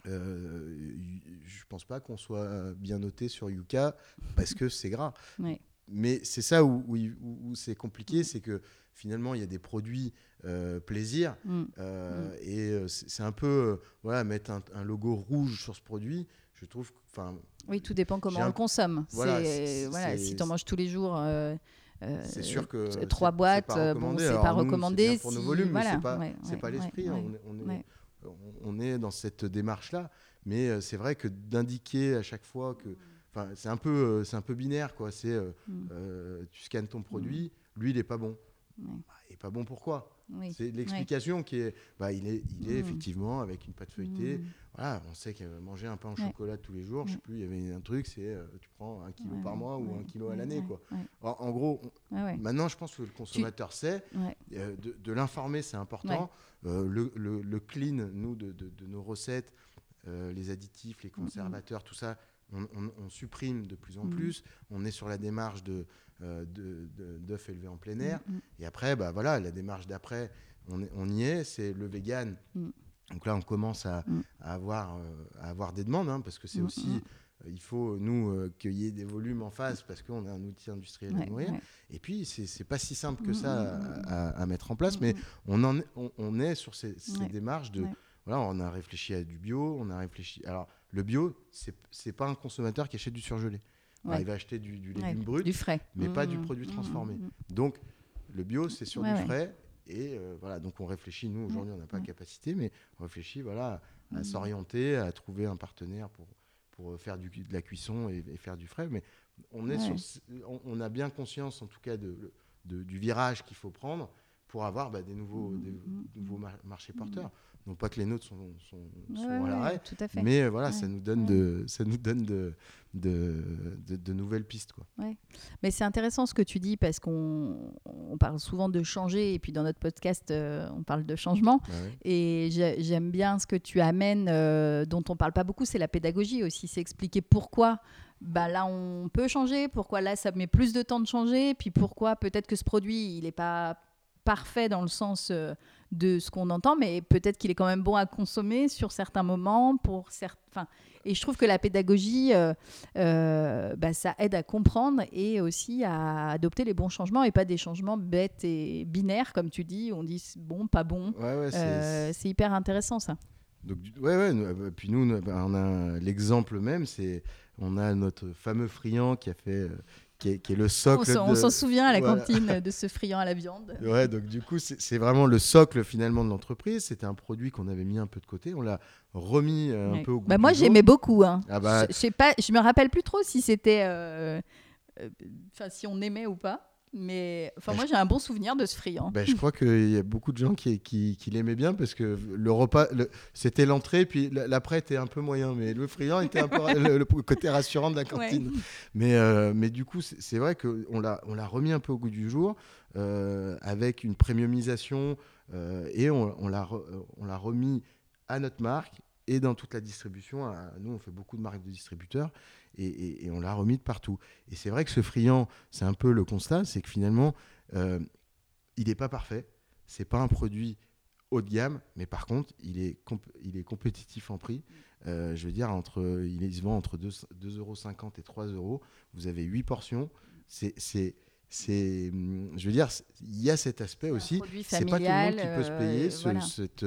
je pense pas qu'on soit bien noté sur Yuka parce que c'est gras mais c'est ça où, où, c'est compliqué, mm. c'est que finalement, il y a des produits euh, plaisir. Mm. Euh, mm. Et euh, c'est un peu, voilà, mettre un, logo rouge sur ce produit, je trouve. Oui, tout dépend comment on le consomme. Voilà, voilà si tu en manges tous les jours. c'est sûr que trois boîtes, bon, c'est pas recommandé. pour nos volumes, voilà, c'est pas, l'esprit. On, est, dans cette démarche-là, mais c'est vrai que d'indiquer à chaque fois que c'est un peu, euh, c'est un peu binaire quoi. C'est, euh, mm. euh, tu scannes ton produit, mm. lui il est pas bon. Bah, il est pas bon pourquoi? C'est l'explication qui est, bah, il est, il est mm. effectivement avec une pâte feuilletée. Voilà, on sait que manger un pain au chocolat tous les jours, je sais plus, il y avait un truc, c'est tu prends un kilo par mois ou un kilo à l'année quoi. En, gros, maintenant je pense que le consommateur sait. de, l'informer c'est important. Le, le, clean, nous de, de nos recettes, les additifs, les conservateurs, tout ça on, supprime de plus en mm. plus. On est sur la démarche de euh, d'œufs élevés en plein air. Mm, mm. Et après, bah, voilà, la démarche d'après, on, y est, c'est le vegan. Donc là, on commence à, avoir, euh, à avoir des demandes, hein, parce que c'est aussi euh, il faut, nous, qu'il y ait des volumes en face parce qu'on a un outil industriel à nourrir. Et puis, c'est pas si simple que ça à, mettre en place, mais on, en est, on, est sur ces, démarches de. Voilà, on a réfléchi à du bio, on a réfléchi. Alors, le bio, c'est pas un consommateur qui achète du surgelé. il va acheter du, légume brut, du frais. mais pas du mmh, produit mmh, transformé. Mmh, donc, le bio, c'est sur du frais. Et euh, voilà, donc on réfléchit, nous aujourd'hui on n'a pas la capacité, mais on réfléchit voilà, à s'orienter, à trouver un partenaire pour, pour faire du, de la cuisson et, faire du frais. Mais on, est on, a bien conscience en tout cas de, du virage qu'il faut prendre pour avoir bah, des nouveaux, des, nouveaux marchés porteurs non pas que les nôtres sont, sont, à l'arrêt, mais euh, voilà, ça nous donne, de, ça nous donne de, de, de, nouvelles pistes. Quoi. Mais c'est intéressant ce que tu dis parce qu'on on parle souvent de changer et puis dans notre podcast, euh, on parle de changement. Bah et j'aime bien ce que tu amènes, euh, dont on parle pas beaucoup, c'est la pédagogie aussi. C'est expliquer pourquoi bah là on peut changer, pourquoi là ça met plus de temps de changer, puis pourquoi peut-être que ce produit il n'est pas parfait dans le sens de ce qu'on entend, mais peut-être qu'il est quand même bon à consommer sur certains moments. Pour certains... Et je trouve que la pédagogie, euh, euh, bah, ça aide à comprendre et aussi à adopter les bons changements et pas des changements bêtes et binaires, comme tu dis. On dit bon, pas bon. Euh, c'est hyper intéressant ça. Donc, ouais, ouais. Puis nous, on a l'exemple même, c'est on a notre fameux friand qui a fait qui est, le socle. On s'en souvient à la cantine de ce friand à la viande. Ouais, donc du coup, c'est vraiment le socle finalement de l'entreprise. C'était un produit qu'on avait mis un peu de côté. On l'a remis euh, un peu au goût. Bah, moi, j'aimais beaucoup. Hein. Ah bah... Je, sais pas, je me rappelle plus trop si c'était, euh, euh, enfin, si on aimait ou pas. Mais enfin, bah, moi, j'ai un bon souvenir de ce friand. Bah, je crois qu'il y a beaucoup de gens qui, qui, l'aimaient bien parce que le repas, c'était l'entrée, puis l'après était un peu moyen. Mais le friand était un peu le, côté rassurant de la cantine. Mais, euh, mais du coup, c'est vrai qu'on l'a remis un peu au goût du jour euh, avec une premiumisation euh, et on, on l'a remis à notre marque et dans toute la distribution. nous, on fait beaucoup de marques de distributeurs et, on l'a remis de partout. Et c'est vrai que ce friand, c'est un peu le constat, c'est que finalement, euh, il n'est pas parfait. C'est pas un produit haut de gamme, mais par contre, il est, il est compétitif en prix. Euh, je veux dire, entre, il, se vend entre 2,50 euros et 3 euros. Vous avez 8 portions. C'est c'est, je veux dire, il y a cet aspect aussi. C'est pas tout le monde qui peut se payer euh, cette,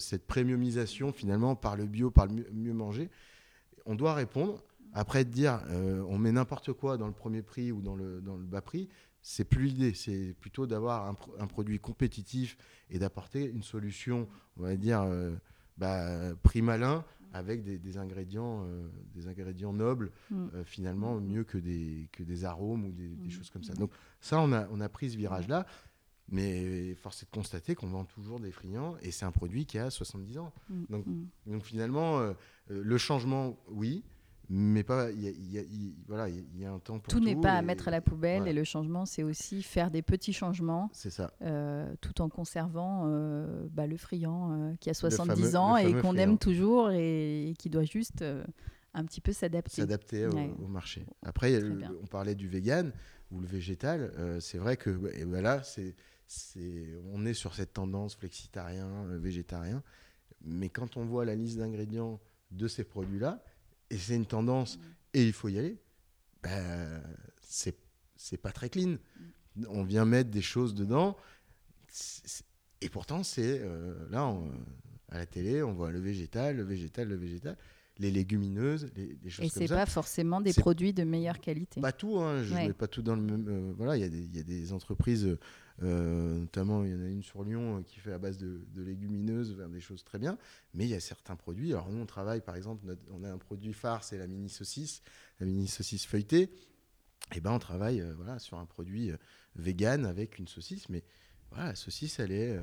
cette premiumisation finalement par le bio, par le mieux manger. On doit répondre. Après, de dire euh, on met n'importe quoi dans le premier prix ou dans le, dans le bas prix, c'est plus l'idée, c'est plutôt d'avoir un, produit compétitif et d'apporter une solution, on va dire, euh, bah, prix malin avec des, ingrédients, euh, des ingrédients nobles, mm. euh, finalement mieux que des, que des arômes ou des, mm. choses comme ça. Donc ça, on a, on a pris ce virage-là. Mais force est de constater qu'on vend toujours des friands et c'est un produit qui a 70 ans. Mm. Donc, donc finalement, le changement, oui, mais pas il y, a, voilà il y a un temps pour tout, tout n'est pas à mettre à la poubelle et le changement c'est aussi faire des petits changements c'est ça. euh, tout en conservant euh, bah, le friand euh, qui a 70 ans et qu'on aime toujours et, qui doit juste un petit peu s'adapter. S'adapter au, marché. Après on parlait du vegan ou le végétal c'est vrai que et voilà c'est on est sur cette tendance flexitarien végétarien. Mais quand on voit la liste d'ingrédients de ces produits là et c'est une tendance, et il faut y aller, ben, c'est, c'est pas très clean. On vient mettre des choses dedans, et pourtant, c'est euh, là, à la télé, on voit le végétal, le végétal, le végétal les légumineuses, les, choses comme ça. Et c'est pas forcément des produits de meilleure qualité. Pas tout, hein, je ne mets pas tout dans le même. Euh, voilà, il y, y, a des entreprises, euh, notamment il y en a une sur Lyon euh, qui fait à base de, légumineuses, vers des choses très bien, mais il y a certains produits. Alors nous, on travaille, par exemple, on a un produit phare, c'est la mini saucisse, la mini saucisse feuilletée. Et eh ben, on travaille voilà, sur un produit vegan avec une saucisse, mais voilà, la saucisse, elle est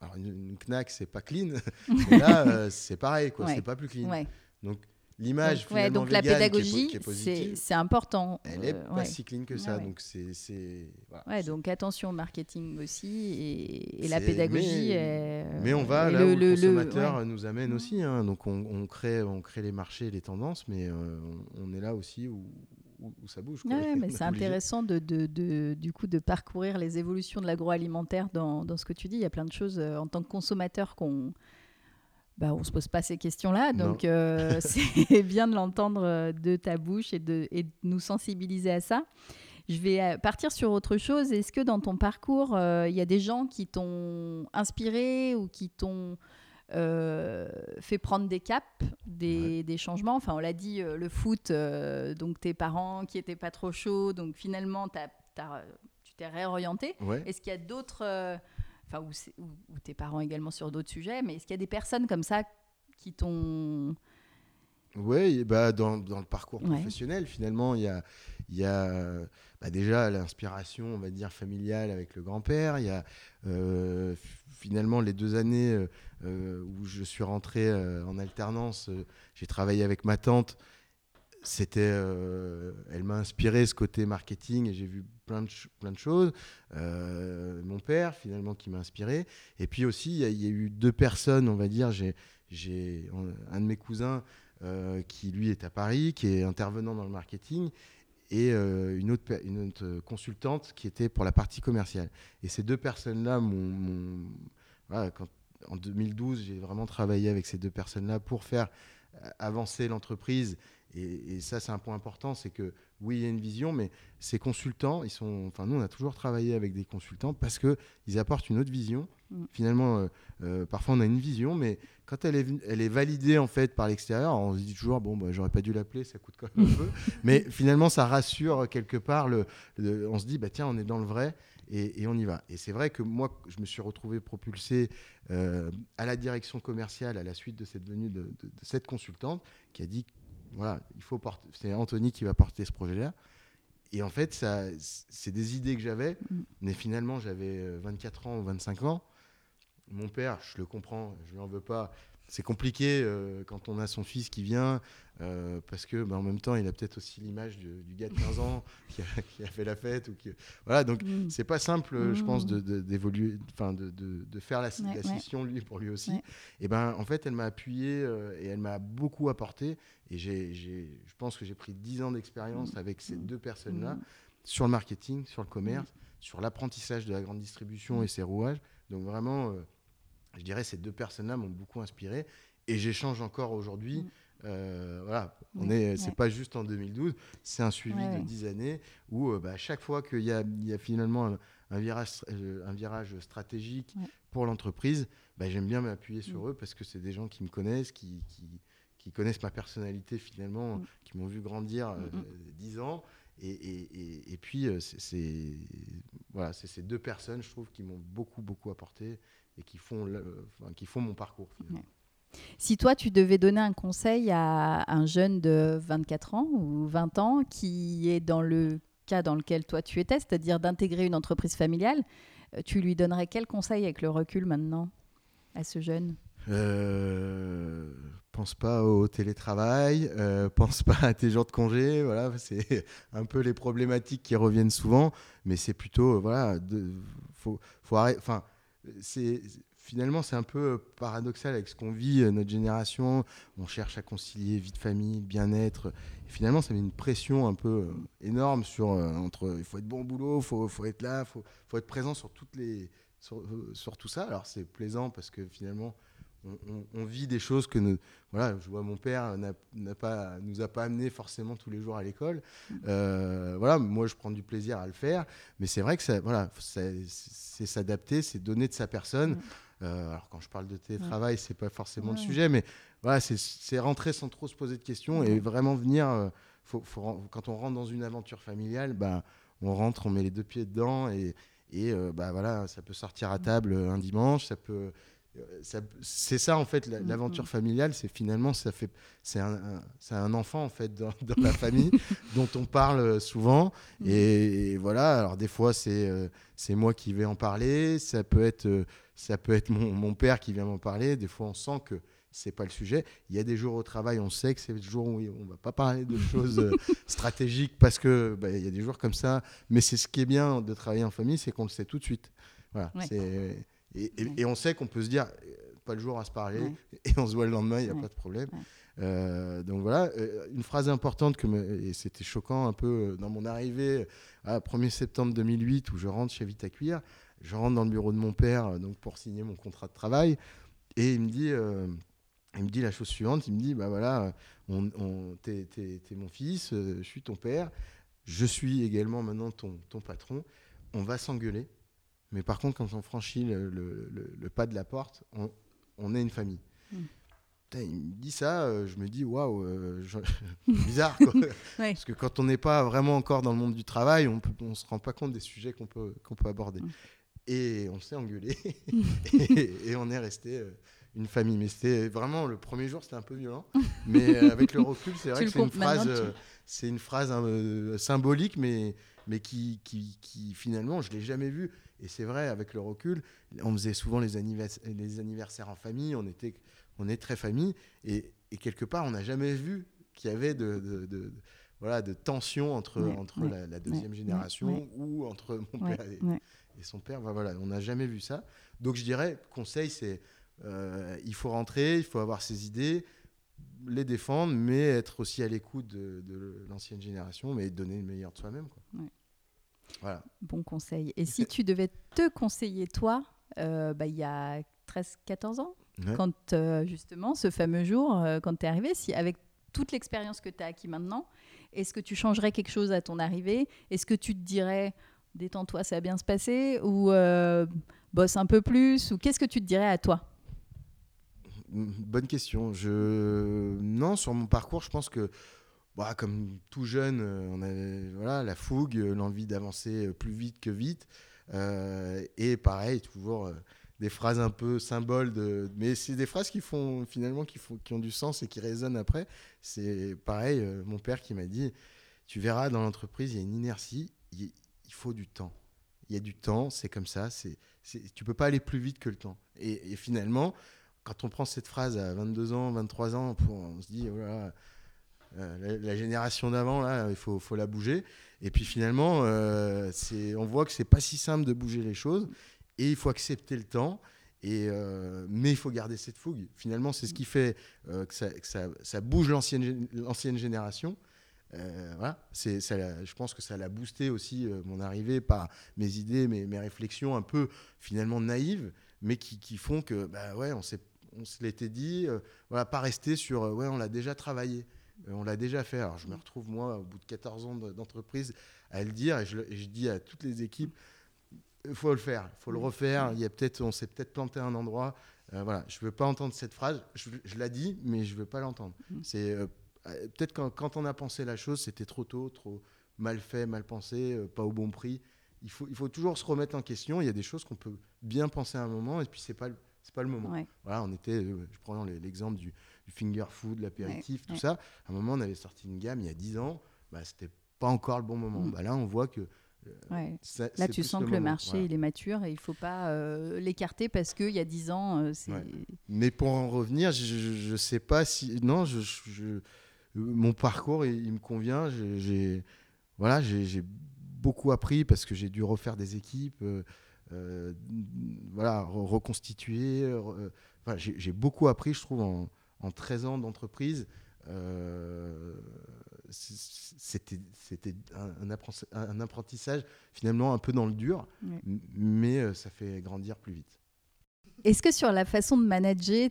alors une, knack, c'est pas clean, mais là, euh, c'est pareil, quoi. C'est pas plus clean. Donc l'image finalement donc la pédagogie, c'est important. Elle est euh, pas si clean que ça, donc c'est. ouais, donc attention au marketing aussi et, la pédagogie. Mais, mais on va là où le, consommateur nous amène aussi, hein. donc on, crée, on crée les marchés, les tendances, mais euh, on, est là aussi où, où, ça bouge. mais c'est intéressant de, de, du coup de parcourir les évolutions de l'agroalimentaire dans, dans, ce que tu dis. Il y a plein de choses euh, en tant que consommateur qu'on bah, on se pose pas ces questions-là. Donc euh, c'est bien de l'entendre euh, de ta bouche et de, et de nous sensibiliser à ça. Je vais partir sur autre chose. Est-ce que dans ton parcours, il y a des gens qui t'ont inspiré ou qui t'ont euh, fait prendre des caps, des, des changements? Enfin, on l'a dit, euh, le foot, euh, donc tes parents qui étaient pas trop chauds, donc finalement, tu t'es réorienté. Est-ce qu'il y a d'autres, enfin, ou, tes parents également sur d'autres sujets, mais est-ce qu'il y a des personnes comme ça qui t'ont oui, bah dans, dans, le parcours professionnel, finalement, il y a, y a bah déjà l'inspiration, on va dire, familiale avec le grand-père. Il y a euh, finalement les deux années euh, euh, où je suis rentré en alternance, j'ai travaillé avec ma tante. C'était, elle m'a inspiré ce côté marketing et j'ai vu plein de, plein de choses. mon père, finalement, qui m'a inspiré. Et puis aussi, il y, a eu deux personnes, on va dire. J'ai, j'ai un de mes cousins qui, lui, est à Paris, qui est intervenant dans le marketing et euh, une, autre, une autre consultante qui était pour la partie commerciale. Et ces deux personnes-là m'ont. Voilà, en 2012, j'ai vraiment travaillé avec ces deux personnes-là pour faire euh, avancer l'entreprise. Et, et, ça, c'est un point important, c'est que oui, il y a une vision, mais ces consultants, ils sont, enfin, nous, on a toujours travaillé avec des consultants parce que ils apportent une autre vision. Mm. Finalement, euh, euh, parfois, on a une vision, mais quand elle est, elle est validée en fait par l'extérieur, on se dit toujours, bon, bah, j'aurais pas dû l'appeler, ça coûte quand même un peu. Mais finalement, ça rassure quelque part. Le, on se dit, bah tiens, on est dans le vrai. Et, on y va. Et c'est vrai que moi, je me suis retrouvé propulsé euh, à la direction commerciale à la suite de cette venue de, de cette consultante qui a dit voilà, il faut porter. C'est Anthony qui va porter ce projet-là. Et en fait, ça, c'est des idées que j'avais, mm. mais finalement, j'avais 24 euh, ans ou 25 ans. Mon père, je le comprends, je lui en veux pas c'est compliqué euh, quand on a son fils qui vient, euh, parce que bah, en même temps, il a peut-être aussi l'image du, gars de 15 ans qui a, fait la fête. Ou qui... Voilà, donc mm. c'est pas simple, je pense, de, d'évoluer, enfin, de, de, faire la, scission lui, pour lui aussi. Et ben, en fait, elle m'a appuyé euh, et elle m'a beaucoup apporté. Et j'ai, je pense que j'ai pris 10 ans d'expérience mm. avec ces mm. deux personnes-là sur le marketing, sur le commerce, sur l'apprentissage de la grande distribution et ses rouages. Donc vraiment je dirais ces deux personnes-là m'ont beaucoup inspiré et j'échange encore aujourd'hui. Mm. Euh, voilà, on est, c'est pas juste en 2012, c'est un suivi de 10 années où euh, bah, chaque fois qu'il y a, il y a finalement un, virage, euh, un virage stratégique pour l'entreprise, bah, j'aime bien m'appuyer sur mm. eux parce que c'est des gens qui me connaissent, qui, qui, qui connaissent ma personnalité finalement, mm. qui m'ont vu grandir 10 ans Et, et, puis, c'est voilà, ces deux personnes, je trouve, qui m'ont beaucoup, beaucoup apporté et qui font, qui font mon parcours. Si toi, tu devais donner un conseil à un jeune de 24 ans ou 20 ans qui est dans le cas dans lequel toi tu étais, c'est-à-dire d'intégrer une entreprise familiale, euh, tu lui donnerais quel conseil avec le recul maintenant à ce jeune? Euh, pense pas au télétravail, euh, pense pas à tes jours de congé, voilà, c'est un peu les problématiques qui reviennent souvent, mais c'est plutôt voilà, de, faut, faut arrêter, enfin, c'est finalement, c'est un peu paradoxal avec ce qu'on vit, euh, notre génération. On cherche à concilier vie de famille, bien-être. Finalement, ça met une pression un peu euh, énorme sur euh, entre. Il faut être bon au boulot, faut, faut, être là, faut, faut, être présent sur toutes les sur, sur tout ça. Alors c'est plaisant parce que finalement, on, vit des choses que nous, voilà, je vois mon père n'a pas, nous a pas amené forcément tous les jours à l'école. Euh, voilà, moi je prends du plaisir à le faire, mais c'est vrai que ça, voilà, c'est s'adapter, c'est donner de sa personne. Mm. Euh, alors quand je parle de télétravail, c'est pas forcément le sujet, mais voilà, c'est rentrer sans trop se poser de questions et vraiment venir. Euh, faut, quand on rentre dans une aventure familiale, bah, on rentre, on met les deux pieds dedans et, et bah, voilà, ça peut sortir à table un dimanche, ça peut c'est ça en fait mm, l'aventure familiale c'est finalement ça fait c'est un, un, enfant en fait dans, la famille dont on parle souvent mm. et, voilà alors des fois c'est euh, c'est moi qui vais en parler ça peut être euh, ça peut être mon, mon père qui vient m'en parler des fois on sent que c'est pas le sujet. Il y a des jours au travail, on sait que c'est le jour où on va pas parler de choses euh, stratégiques parce que bah, il y a des jours comme ça. Mais c'est ce qui est bien de travailler en famille, c'est qu'on le sait tout de suite. Voilà. C'est et, on sait qu'on peut se dire, euh, pas le jour à se parler, et on se voit le lendemain, il n'y a pas de problème. Euh, donc voilà, euh, une phrase importante, que et c'était choquant un peu dans mon arrivée, à 1er septembre 2008, où je rentre chez Vita Cuir, je rentre dans le bureau de mon père donc pour signer mon contrat de travail, et il me dit, il me dit la chose suivante, il me dit, bah voilà, on, on t'es, mon fils, je suis ton père, je suis également maintenant ton, ton patron, on va s'engueuler, mais par contre, quand on franchit le, pas de la porte, on, est une famille. Hmm. il me dit ça, euh, je me dis waouh, euh, bizarre quoi. Parce que quand on n'est pas vraiment encore dans le monde du travail, on ne se rend pas compte des sujets qu'on peut, qu'on peut aborder. Hmm. Et on s'est engueulé et, on est resté euh, une famille. Mais c'était vraiment le premier jour, c'était un peu violent. Mais avec le recul, c'est vrai que c'est une, phrase, c'est une phrase symbolique, mais, mais qui, qui, qui finalement, je ne l'ai jamais vue. Et c'est vrai, avec le recul, on faisait souvent les, les anniversaires en famille, on était, on est très famille, et, quelque part, on n'a jamais vu qu'il y avait de, de, voilà, de tension entre, entre la, deuxième génération ou entre mon père et, son père. Voilà, on n'a jamais vu ça. Donc je dirais, conseil, c'est euh, il faut rentrer, il faut avoir ses idées, les défendre, mais être aussi à l'écoute de, l'ancienne génération, mais donner le meilleur de soi-même. Bon conseil. Et si tu devais te conseiller, toi, euh, bah, il y a 13-14 ans, quand euh, justement, ce fameux jour, euh, quand tu es arrivé, si, avec toute l'expérience que tu as acquis maintenant, est-ce que tu changerais quelque chose à ton arrivée? Est-ce que tu te dirais, détends-toi, ça va bien se passer? Ou bosse un peu plus? Ou qu'est-ce que tu te dirais à toi? Bonne question. Je... Non, sur mon parcours, je pense que bah, comme tout jeune, euh, on avait voilà, la fougue, euh, l'envie d'avancer euh, plus vite que vite. et pareil, toujours des phrases un peu symboles de mais c'est des phrases qui font finalement qui font qui ont du sens et qui résonnent après. C'est pareil mon père qui m'a dit tu verras dans l'entreprise il y a une inertie il, faut du temps. Il y a du temps c'est comme ça c'est tu peux pas aller plus vite que le temps et, finalement quand on prend cette phrase à 22 ans 23 ans on se dit voilà euh, la, génération d'avant, là, il faut, faut, la bouger. Et puis finalement, euh, on voit que c'est pas si simple de bouger les choses. Et il faut accepter le temps. Et, euh, mais il faut garder cette fougue. Finalement, c'est ce qui fait que, ça, ça, bouge l'ancienne génération. voilà, c'est, ça, je pense que ça l'a boosté aussi mon arrivée par mes idées, mes, mes, réflexions un peu finalement naïves, mais qui, qui font que, bah ouais, on, on se l'était dit, voilà, pas rester sur, ouais, on l'a déjà travaillé. Euh, on l'a déjà fait. Alors, je me retrouve, moi, au bout de 14 ans d'entreprise, à le dire et je, dis à toutes les équipes il faut le faire, il faut le refaire. Il y a peut-être, on s'est peut-être planté à un endroit. Euh, voilà, je veux pas entendre cette phrase. Je, je la dis, mais je veux pas l'entendre. Mm. C'est euh, peut-être quand, quand, on a pensé la chose, c'était trop tôt, trop mal fait, mal pensé, pas au bon prix. Il faut, il faut toujours se remettre en question. Il y a des choses qu'on peut bien penser à un moment et puis c'est pas c'est pas le moment. Voilà, on était, je prends l'exemple du, finger food, l'apéritif, tout ça. À un moment, on avait sorti une gamme il y a 10 ans, bah, c'était pas encore le bon moment. Mm. Bah, là, on voit que euh, Là, tu sens que le marché il est mature et il faut pas euh, l'écarter parce qu'il y a 10 ans, euh, c'est. Mais pour en revenir, je ne sais pas si. Non, je, mon parcours, il, me convient. J'ai voilà, j'ai beaucoup appris parce que j'ai dû refaire des équipes, voilà, reconstituer. j'ai beaucoup appris, je trouve, en, en 13 ans d'entreprise. Euh, c'était un, un, apprentissage finalement un peu dans le dur, mais euh, ça fait grandir plus vite. Est-ce que sur la façon de manager,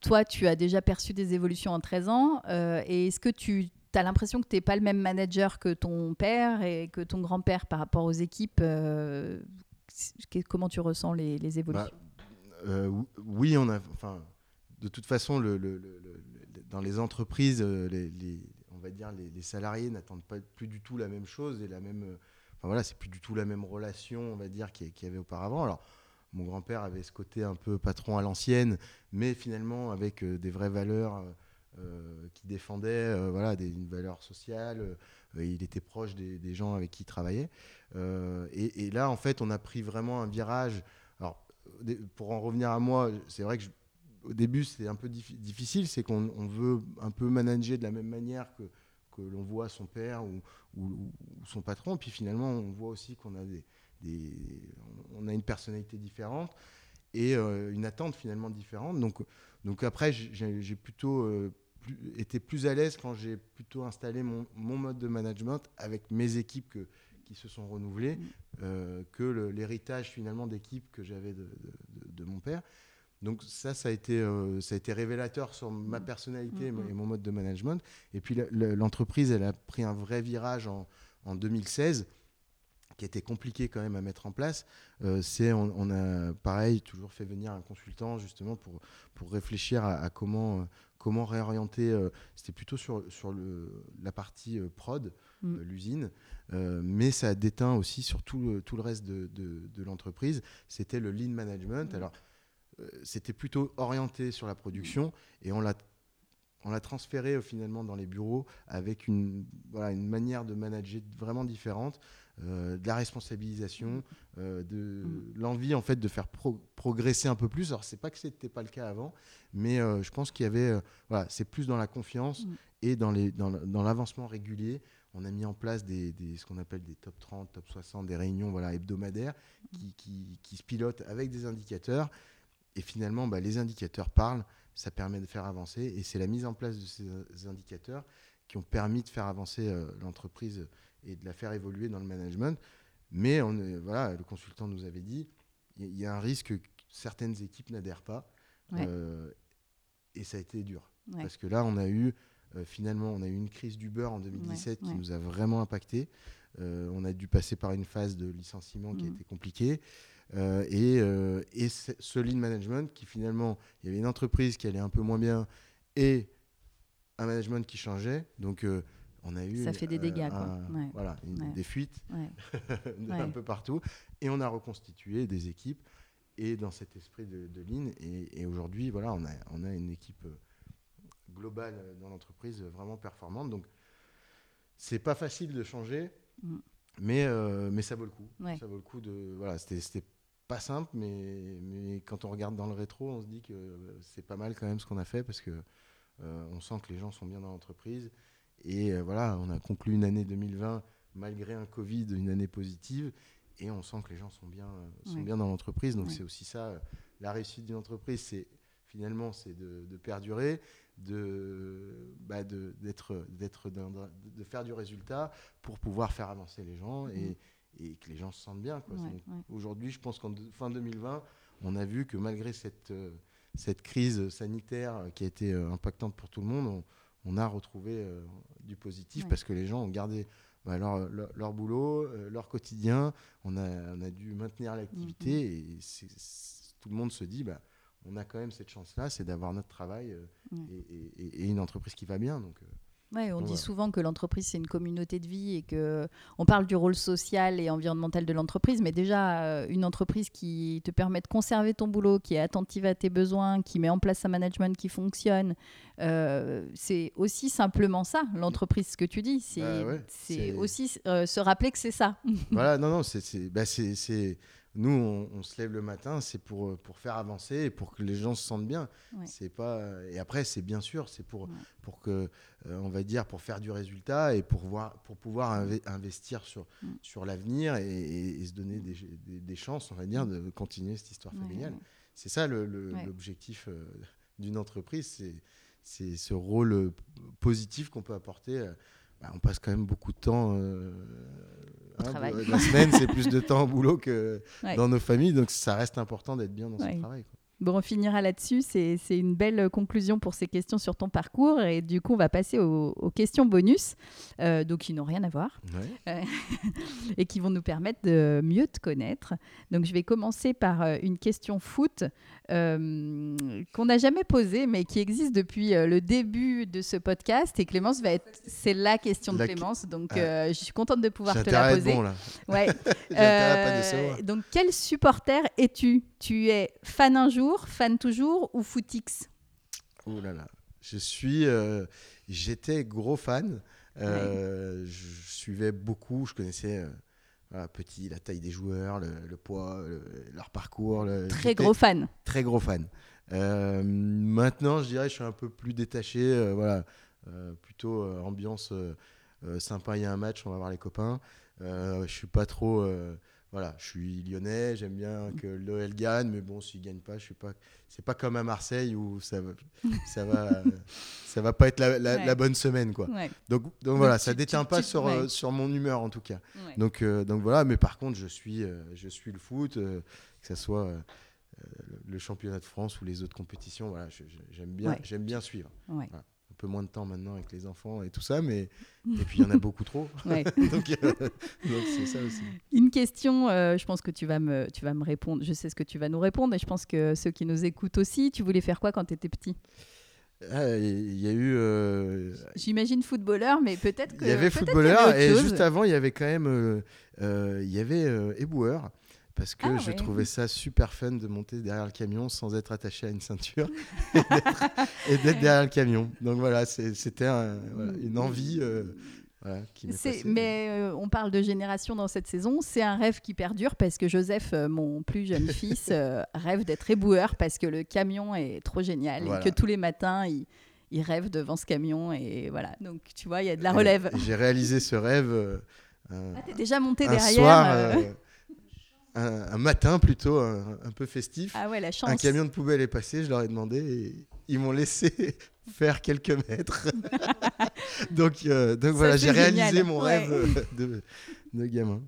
toi, tu as déjà perçu des évolutions en 13 ans euh, Et est-ce que tu as l'impression que tu n'es pas le même manager que ton père et que ton grand-père par rapport aux équipes Comment tu ressens les, évolutions? Bah, Oui, on a, enfin, de toute façon, dans les entreprises, euh, les, on va dire les, salariés n'attendent pas plus du tout la même chose et la même. Euh, enfin voilà, c'est plus du tout la même relation, on va dire, qu'il y avait auparavant. Alors, mon grand-père avait ce côté un peu patron à l'ancienne, mais finalement avec euh, des vraies valeurs qui défendaient voilà, des, une valeur sociale. il était proche des, gens avec qui il travaillait. Et, et, là, en fait, on a pris vraiment un virage. Alors, pour en revenir à moi, c'est vrai que je, au début, c'est un peu difficile, c'est qu'on veut un peu manager de la même manière que, que l'on voit son père ou, ou, son patron. Puis finalement, on voit aussi qu'on a, des, on a une personnalité différente et euh, une attente finalement différente. Donc, donc après, j'ai plutôt euh, été plus à l'aise quand j'ai plutôt installé mon, mon, mode de management avec mes équipes que, qui se sont renouvelées mmh. euh, que l'héritage finalement d'équipe que j'avais de, de, mon père. Donc ça, ça a été, euh, ça a été révélateur sur ma mm. personnalité mm, mm. et mon mode de management. Et puis l'entreprise, elle a pris un vrai virage en, 2016 qui était compliqué quand même à mettre en place. Euh, c'est on, a pareil toujours fait venir un consultant justement pour, pour réfléchir à, comment, comment réorienter. Euh, c'était plutôt sur, sur le, la partie prod, l'usine, mais ça a déteint aussi sur tout le, tout le reste de, de, l'entreprise. C'était le lean management. Alors euh, c'était plutôt orienté sur la production et on l'a on l'a transféré euh, finalement dans les bureaux avec une, voilà, une manière de manager vraiment différente, euh, de la responsabilisation, de l'envie en fait de faire progresser un peu plus. Alors c'est pas que c'était pas le cas avant, mais je pense qu'il y avait, voilà, c'est plus dans la confiance et dans les dans, dans l'avancement régulier. On a mis en place des, des ce qu'on appelle des top 30, top 60, des réunions voilà, hebdomadaires qui, qui, qui se pilotent avec des indicateurs et finalement, bah, les indicateurs parlent, ça permet de faire avancer. Et c'est la mise en place de ces indicateurs qui ont permis de faire avancer euh, l'entreprise et de la faire évoluer dans le management. Mais on voilà, le consultant nous avait dit, il y, a un risque que certaines équipes n'adhèrent pas. Euh, et ça a été dur. Parce que là, on a eu, euh, finalement, on a eu une crise du beurre en 2017 qui nous a vraiment impacté. on a dû passer par une phase de licenciement qui a mmh. été compliquée. Euh, et, euh, et ce lean management qui finalement, il y avait une entreprise qui allait un peu moins bien et un management qui changeait. Donc euh, on a eu ça fait des dégâts quoi. voilà des fuites un peu partout. Et on a reconstitué des équipes. Et dans cet esprit de, de lean et, aujourd'hui voilà on a on a une équipe globale dans l'entreprise vraiment performante. Donc c'est pas facile de changer mm. mais mais ça vaut le coup. Ça vaut le coup de voilà c'était pas simple, mais, mais quand on regarde dans le rétro, on se dit que c'est pas mal quand même ce qu'on a fait parce que euh, on sent que les gens sont bien dans l'entreprise. Et euh, voilà, on a conclu une année 2020 malgré un Covid, une année positive, et on sent que les gens sont bien, sont bien dans l'entreprise. Donc c'est aussi ça, la réussite d'une entreprise, c'est finalement c'est de, perdurer, de, bah d'être, d'être, de faire du résultat pour pouvoir faire avancer les gens. Et, et que les gens se sentent bien. Aujourd'hui, je pense qu'en fin 2020, on a vu que malgré cette, euh, cette crise sanitaire qui a été euh, impactante pour tout le monde, on, a retrouvé euh, du positif parce que les gens ont gardé bah, leur, leur, boulot, leur quotidien, on a, on a dû maintenir l'activité mm-hmm. et tout le monde se dit, bah, on a quand même cette chance-là, c'est d'avoir notre travail et, et, une entreprise qui va bien. Donc, Ouais, on dit souvent que l'entreprise c'est une communauté de vie et que on parle du rôle social et environnemental de l'entreprise, mais déjà euh, une entreprise qui te permet de conserver ton boulot, qui est attentive à tes besoins, qui met en place un management qui fonctionne, euh, c'est aussi simplement ça l'entreprise. Ce que tu dis, c'est Bah ouais, aussi euh, se rappeler que c'est ça. voilà, non, non, c'est, bah, c'est, c'est- nous, on, on se lève le matin, c'est pour, euh, pour faire avancer et pour que les gens se sentent bien. Ouais. C'est pas, et après, c'est bien sûr, c'est pour, Ouais. pour que, euh, on va dire, pour faire du résultat et pour, voir, pour pouvoir inve- investir sur, sur l'avenir et, et- et se donner des, des- des chances, on va dire, de continuer cette histoire familiale. C'est ça le- le- l'objectif euh, d'une entreprise, c'est, c'est ce rôle euh, positif qu'on peut apporter. euh, bah, on passe quand même beaucoup de temps. euh, travail. La semaine, c'est plus de temps au boulot que Ouais. dans nos familles, donc ça reste important d'être bien dans Ouais. son travail. quoi. Bon, on finira là-dessus. C'est une belle conclusion pour ces questions sur ton parcours. Et du coup, on va passer aux, aux questions bonus, euh, donc qui n'ont rien à voir Ouais. et qui vont nous permettre de mieux te connaître. Donc, je vais commencer par euh, une question foot euh, qu'on n'a jamais posée, mais qui existe depuis euh, le début de ce podcast. Et Clémence va être, c'est la question de La- Clémence. Donc, Ah. euh, je suis contente de pouvoir te la poser. bon là. Ouais. Pas Euh, donc, quel supporter es-tu? Tu es fan un jour, fan toujours ou footix? Ouh là là. Je suis, euh, j'étais gros fan. Euh, Je suivais beaucoup. Je connaissais euh, voilà, petit la taille des joueurs, le, le poids, le- leur parcours. le- Très gros fan. Très gros fan. Maintenant, je dirais, je suis un peu plus détaché. voilà, plutôt ambiance sympa. Il y a un match, on va voir les copains. Je suis pas trop. Voilà, je suis lyonnais, j'aime bien que l'OL gagne, mais bon, s'il gagne pas, je suis pas. C'est pas comme à Marseille où ça va, ça va, ça va pas être la, la- Ouais. la bonne semaine, quoi. Ouais, Donc, donc voilà, tu- ça tu- pas tu- sur, ouais. euh, sur mon humeur en tout cas. Donc, euh, donc voilà, mais par contre, je suis, euh, je suis le foot, euh, que ce soit le championnat de France ou les autres compétitions. Voilà, j'aime bien, j'aime bien suivre. Peu moins de temps maintenant avec les enfants et tout ça, mais et puis il y en a beaucoup trop. Ouais. donc euh, donc c'est ça aussi. Une question, euh, je pense que tu vas, me, tu vas me répondre. Je sais ce que tu vas nous répondre et je pense que ceux qui nous écoutent aussi, tu voulais faire quoi quand tu étais petit? Ah, Il y a eu, euh, J'imagine footballeur, mais peut-être que. il y avait footballeur avait et juste avant il y avait quand même, il y avait éboueur. Parce que Ah, je ouais. trouvais ça super fun de monter derrière le camion sans être attaché à une ceinture et d'être- derrière le camion. Donc voilà, c'était un- voilà, une envie euh, voilà, qui mais euh, on parle de génération dans cette saison. C'est un rêve qui perdure parce que Joseph, euh, mon plus jeune fils, euh, rêve d'être éboueur parce que le camion est trop génial Voilà. et que tous les matins, il, il rêve devant ce camion. Et voilà. Donc, tu vois, il y a de la relève. J'ai réalisé ce rêve Ah, t'es déjà monté un derrière. soir, un, un matin plutôt, un, un peu festif. Ah ouais, la chance. un camion de poubelle est passé, je leur ai demandé et ils m'ont laissé faire quelques mètres. donc, euh, donc voilà, j'ai réalisé mon Ouais. rêve euh, de, de gamin.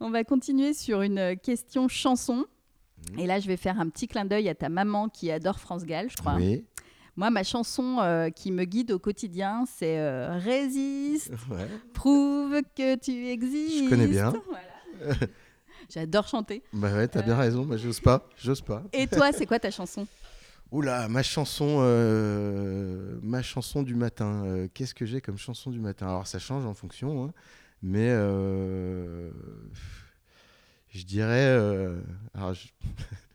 On va continuer sur une question chanson. Mhm. Et là, je vais faire un petit clin d'œil à ta maman qui adore France Gall, je crois. Oui, Moi, ma chanson euh, qui me guide au quotidien, c'est euh, Résiste, ouais. prouve que tu existes. Je connais bien. Voilà. J'adore chanter. Bah ouais, t'as bien raison, moi j'ose pas, j'ose pas. Et toi, c'est quoi ta chanson? Oula, ma chanson, euh, ma chanson du matin. euh, Qu'est-ce que j'ai comme chanson du matin? Alors ça change en fonction, hein, mais euh, je dirais, euh, alors, je-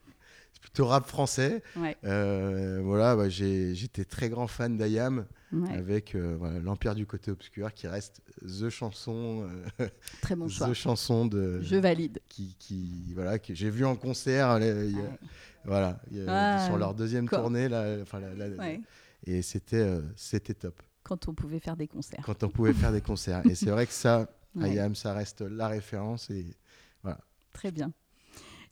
plutôt rap français. Ouais. Euh, voilà, bah, j'étais très grand fan d'Ayam Ouais, avec euh, voilà, l'Empire du côté obscur qui reste the chanson, euh, Très bon choix. the chanson de Je valide. qui, qui voilà que j'ai vu en concert. là, il y a- Ouais. Voilà, il y a- Ah, sur leur deuxième quoi. tournée là, enfin, la- la- Ouais. et c'était euh, c'était top Quand on pouvait faire des concerts. quand on pouvait faire des concerts. Et c'est vrai que ça. Ayam, ça reste la référence et Très bien.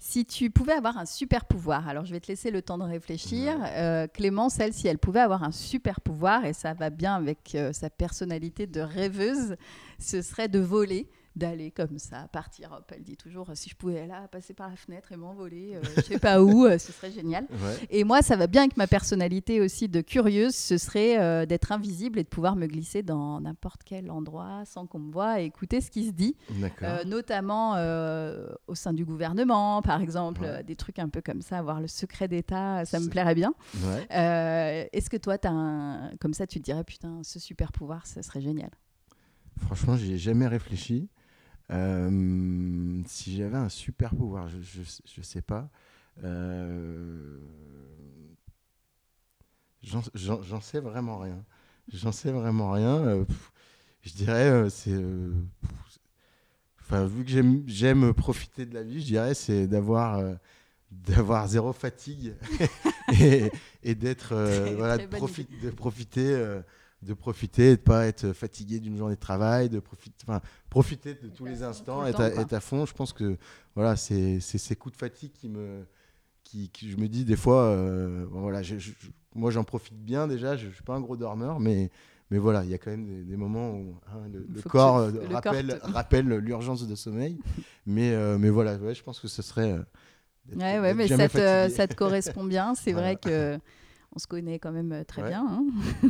Si tu pouvais avoir un super pouvoir, alors je vais te laisser le temps de réfléchir. Euh, Clémence, elle, si elle pouvait avoir un super pouvoir, et ça va bien avec euh, sa personnalité de rêveuse, ce serait de voler. D'aller comme ça, partir. Hop, elle dit toujours si je pouvais là passer par la fenêtre et m'envoler, euh, je sais pas où, euh, ce serait génial. Et moi, ça va bien avec ma personnalité aussi de curieuse, ce serait euh, d'être invisible et de pouvoir me glisser dans n'importe quel endroit sans qu'on me voie et écouter ce qui se dit, notamment au sein du gouvernement, par exemple, des trucs un peu comme ça, avoir le secret d'État, ça me plairait bien. Est-ce que toi, as un... comme ça, tu te dirais putain, ce super pouvoir, ça serait génial? Franchement, j'y ai jamais réfléchi. Euh, si j'avais un super pouvoir, je, je, sais pas. Euh, J'en sais vraiment rien. J'en sais vraiment rien. Euh, je dirais, euh, c'est. Enfin, vu que j'aime profiter de la vie, je dirais, c'est d'avoir d'avoir zéro fatigue et, et d'être voilà, de, de, profiter de profiter, de pas être fatigué d'une journée de travail, de profiter, enfin, profiter de tous les instants, être, à, à, fond. Je pense que voilà, c'est ces coups de fatigue qui me, qui, je me dis des fois, euh, voilà, moi j'en profite bien déjà. Je, ne suis pas un gros dormeur, mais mais voilà, il y a quand même des, moments où hein, le, corps, euh, rappelle, rappelle l'urgence de sommeil. mais euh, mais voilà, ouais, je pense que ce serait. ouais, ouais, mais ça te, ça te, correspond bien. C'est vrai que on se connaît quand même euh, très bien. Hein.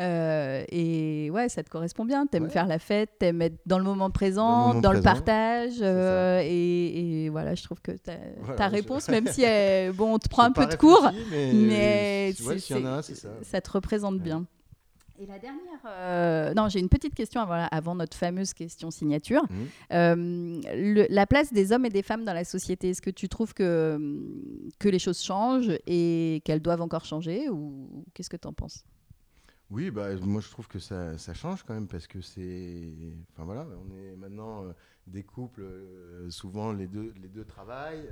Euh, et ouais, ça te correspond bien. T'aimes aimes faire la fête, t'aimes être dans le moment présent, dans le, partage. Euh, et, voilà, je trouve que ta, réponse, même si bon, on te prend un peu de cours, mais, ça. te représente bien. Et la dernière, euh, non, j'ai une petite question avant, avant, notre fameuse question signature. Mmh. Euh, la place des hommes et des femmes dans la société, est-ce que tu trouves que, que les choses changent et qu'elles doivent encore changer ou qu'est-ce que tu en penses? Oui, bah, moi je trouve que ça, ça, change quand même parce que c'est. Enfin voilà, on est maintenant euh, des couples, souvent les deux, les deux travaillent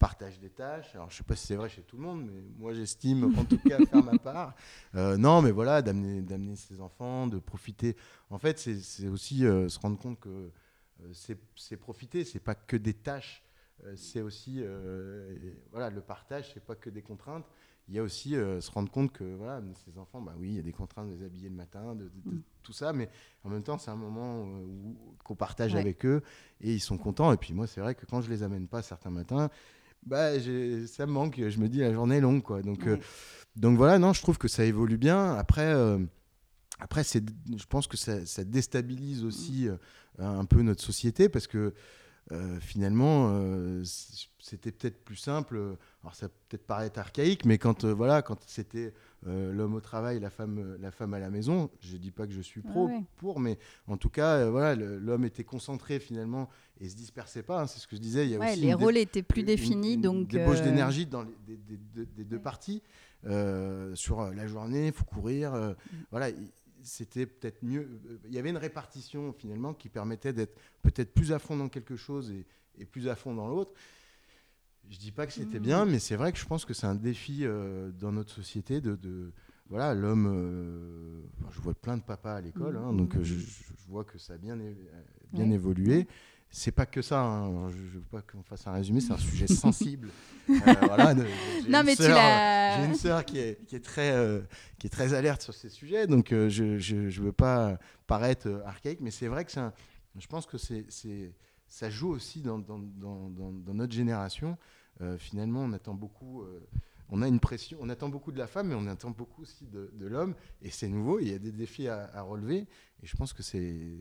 partage des tâches. Alors, je sais pas si c'est vrai chez tout le monde, mais moi, j'estime en tout cas faire ma part. Euh, non, mais voilà, d'amener, ses enfants, de profiter. En fait, c'est, aussi euh, se rendre compte que euh, c'est, profiter, c'est pas que des tâches. c'est aussi voilà, le partage, c'est pas que des contraintes. Il y a aussi se rendre compte que voilà, ses enfants, bah oui, il y a des contraintes de les habiller le matin, de, mm. tout ça, mais en même temps, c'est un moment qu'on partage avec eux et ils sont contents. Et puis moi, c'est vrai que quand je les amène pas certains matins, bah, ça me manque. Je me dis, la journée est longue. Quoi. Donc, euh, donc voilà, non, je trouve que ça évolue bien. Après, euh, après je pense que ça, ça déstabilise aussi euh, un peu notre société parce que finalement, c'était peut-être plus simple. Alors, ça peut-être paraître archaïque, mais quand, voilà, quand c'était euh, l'homme au travail, la femme, euh, la femme à la maison. Je dis pas que je suis pro pour, mais en tout cas, euh, voilà, l'homme était concentré finalement et se dispersait pas. Hein, c'est ce que je disais. Il y a les rôles étaient plus définis, une, donc débauche d'énergie dans les, des, deux parties. sur la journée, il faut courir. Mm. Voilà, c'était peut-être mieux. Il y avait une répartition finalement qui permettait d'être peut-être plus à fond dans quelque chose et, et plus à fond dans l'autre. Je dis pas que c'était bien, mais c'est vrai que je pense que c'est un défi euh, dans notre société de, voilà l'homme. Euh, je vois plein de papas à l'école, hein, donc euh, je, vois que ça a bien bien évolué. C'est pas que ça. Hein, je, ne veux pas qu'on fasse un résumé. C'est un sujet sensible. voilà, non, mais tu l'as. J'ai une sœur qui est, qui est très qui est très alerte sur ces sujets, donc je je veux pas paraître archaïque, mais c'est vrai que c'est. Je pense que c'est ça joue aussi dans, dans, dans, dans notre génération. Euh, finalement, on attend beaucoup. Euh, on a une pression, on attend beaucoup de la femme, mais on attend beaucoup aussi de, l'homme. Et c'est nouveau, il y a des défis à, relever. Et je pense que c'est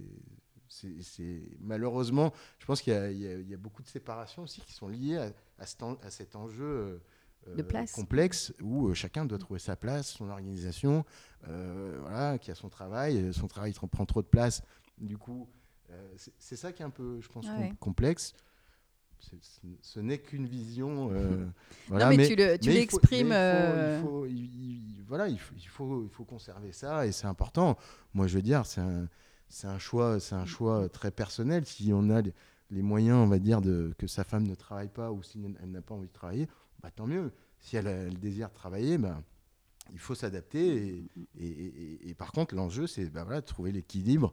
c'est malheureusement, je pense qu'il y, y, a beaucoup de séparations aussi qui sont liées à, à, cet, enjeu euh, complexe où chacun doit trouver sa place, son organisation, voilà, qui a son travail, son travail prend trop de place. Du coup, c'est ça qui est un peu, je pense, complexe ce n'est qu'une vision. Euh, voilà, non, mais, tu l'exprimes. Il, faut, voilà, il faut, il, faut, il faut conserver ça et c'est important. Moi, je veux dire, c'est un, un, choix, c'est un choix très personnel. Si on a les, moyens, on va dire, de, que sa femme ne travaille pas ou si elle n'a pas envie de travailler, bah, tant mieux. Si elle a le désir de travailler, bah, il faut s'adapter. Et, et, et, par contre, l'enjeu, c'est bah, voilà, de trouver l'équilibre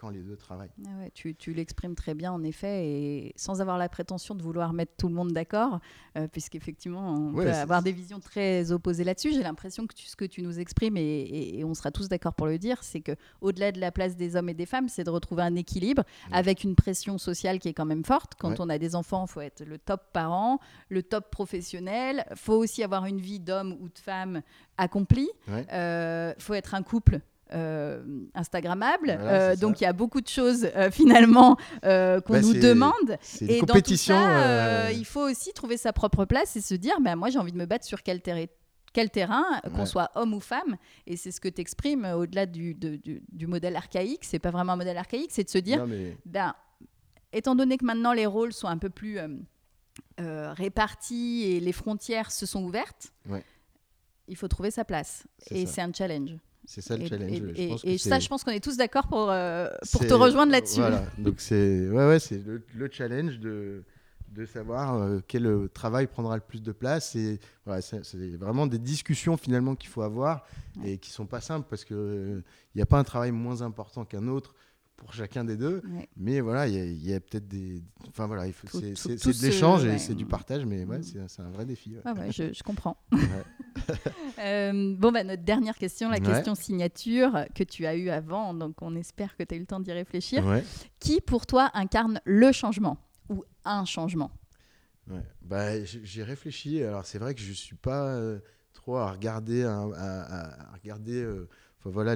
quand les deux travaillent. Ah ouais, tu, tu l'exprimes très bien en effet et sans avoir la prétention de vouloir mettre tout le monde d'accord, euh, puisqu'effectivement on Ouais, peut avoir des visions très opposées là-dessus. J'ai l'impression que tu- ce que tu nous exprimes et, et- et on sera tous d'accord pour le dire, c'est que au-delà de la place des hommes et des femmes, c'est de retrouver un équilibre avec une pression sociale qui est quand même forte. Quand on a des enfants, il faut être le top parent, le top professionnel. Il faut aussi avoir une vie d'homme ou de femme accomplie. Il faut être un couple. Euh, Instagrammable. Voilà, Euh, donc il y a beaucoup de choses euh, finalement euh, qu'on Bah, nous demande. Et dans tout ça, il faut aussi trouver sa propre place et se dire, bah, moi j'ai envie de me battre sur quel, terri- quel terrain, qu'on soit homme ou femme. Et c'est ce que tu exprimes au-delà du, de- du, du modèle archaïque. C'est pas vraiment un modèle archaïque, c'est de se dire, non, mais- ben, étant donné que maintenant les rôles sont un peu plus répartis et les frontières se sont ouvertes, Ouais. il faut trouver sa place. Et c'est un challenge. C'est ça le Et- challenge. Et, je et- pense que et ça, je pense qu'on est tous d'accord pour, euh, pour te rejoindre là-dessus. Voilà, donc c'est ouais, ouais, c'est le, le challenge de, de savoir euh, quel euh, travail prendra le plus de place. Et voilà, c'est vraiment des discussions finalement qu'il faut avoir Ouais. et qui sont pas simples parce qu'il n'y a pas un travail moins important qu'un autre pour chacun des deux. Ouais. Mais voilà, il y a, peut-être des. Enfin voilà, il faut- Tout- c'est de l'échange et ouais. c'est du partage, mais ouais, Mm. c'est un vrai défi. Ah ouais, je, je comprends. Euh, bon, bah, notre dernière question, la question signature que tu as eue avant, donc on espère que tu as eu le temps d'y réfléchir. Qui pour toi incarne le changement ou un changement? Bah, j'ai réfléchi. Alors c'est vrai que je suis pas euh, trop à regarder, un- à, à- à regarder, euh, enfin, voilà,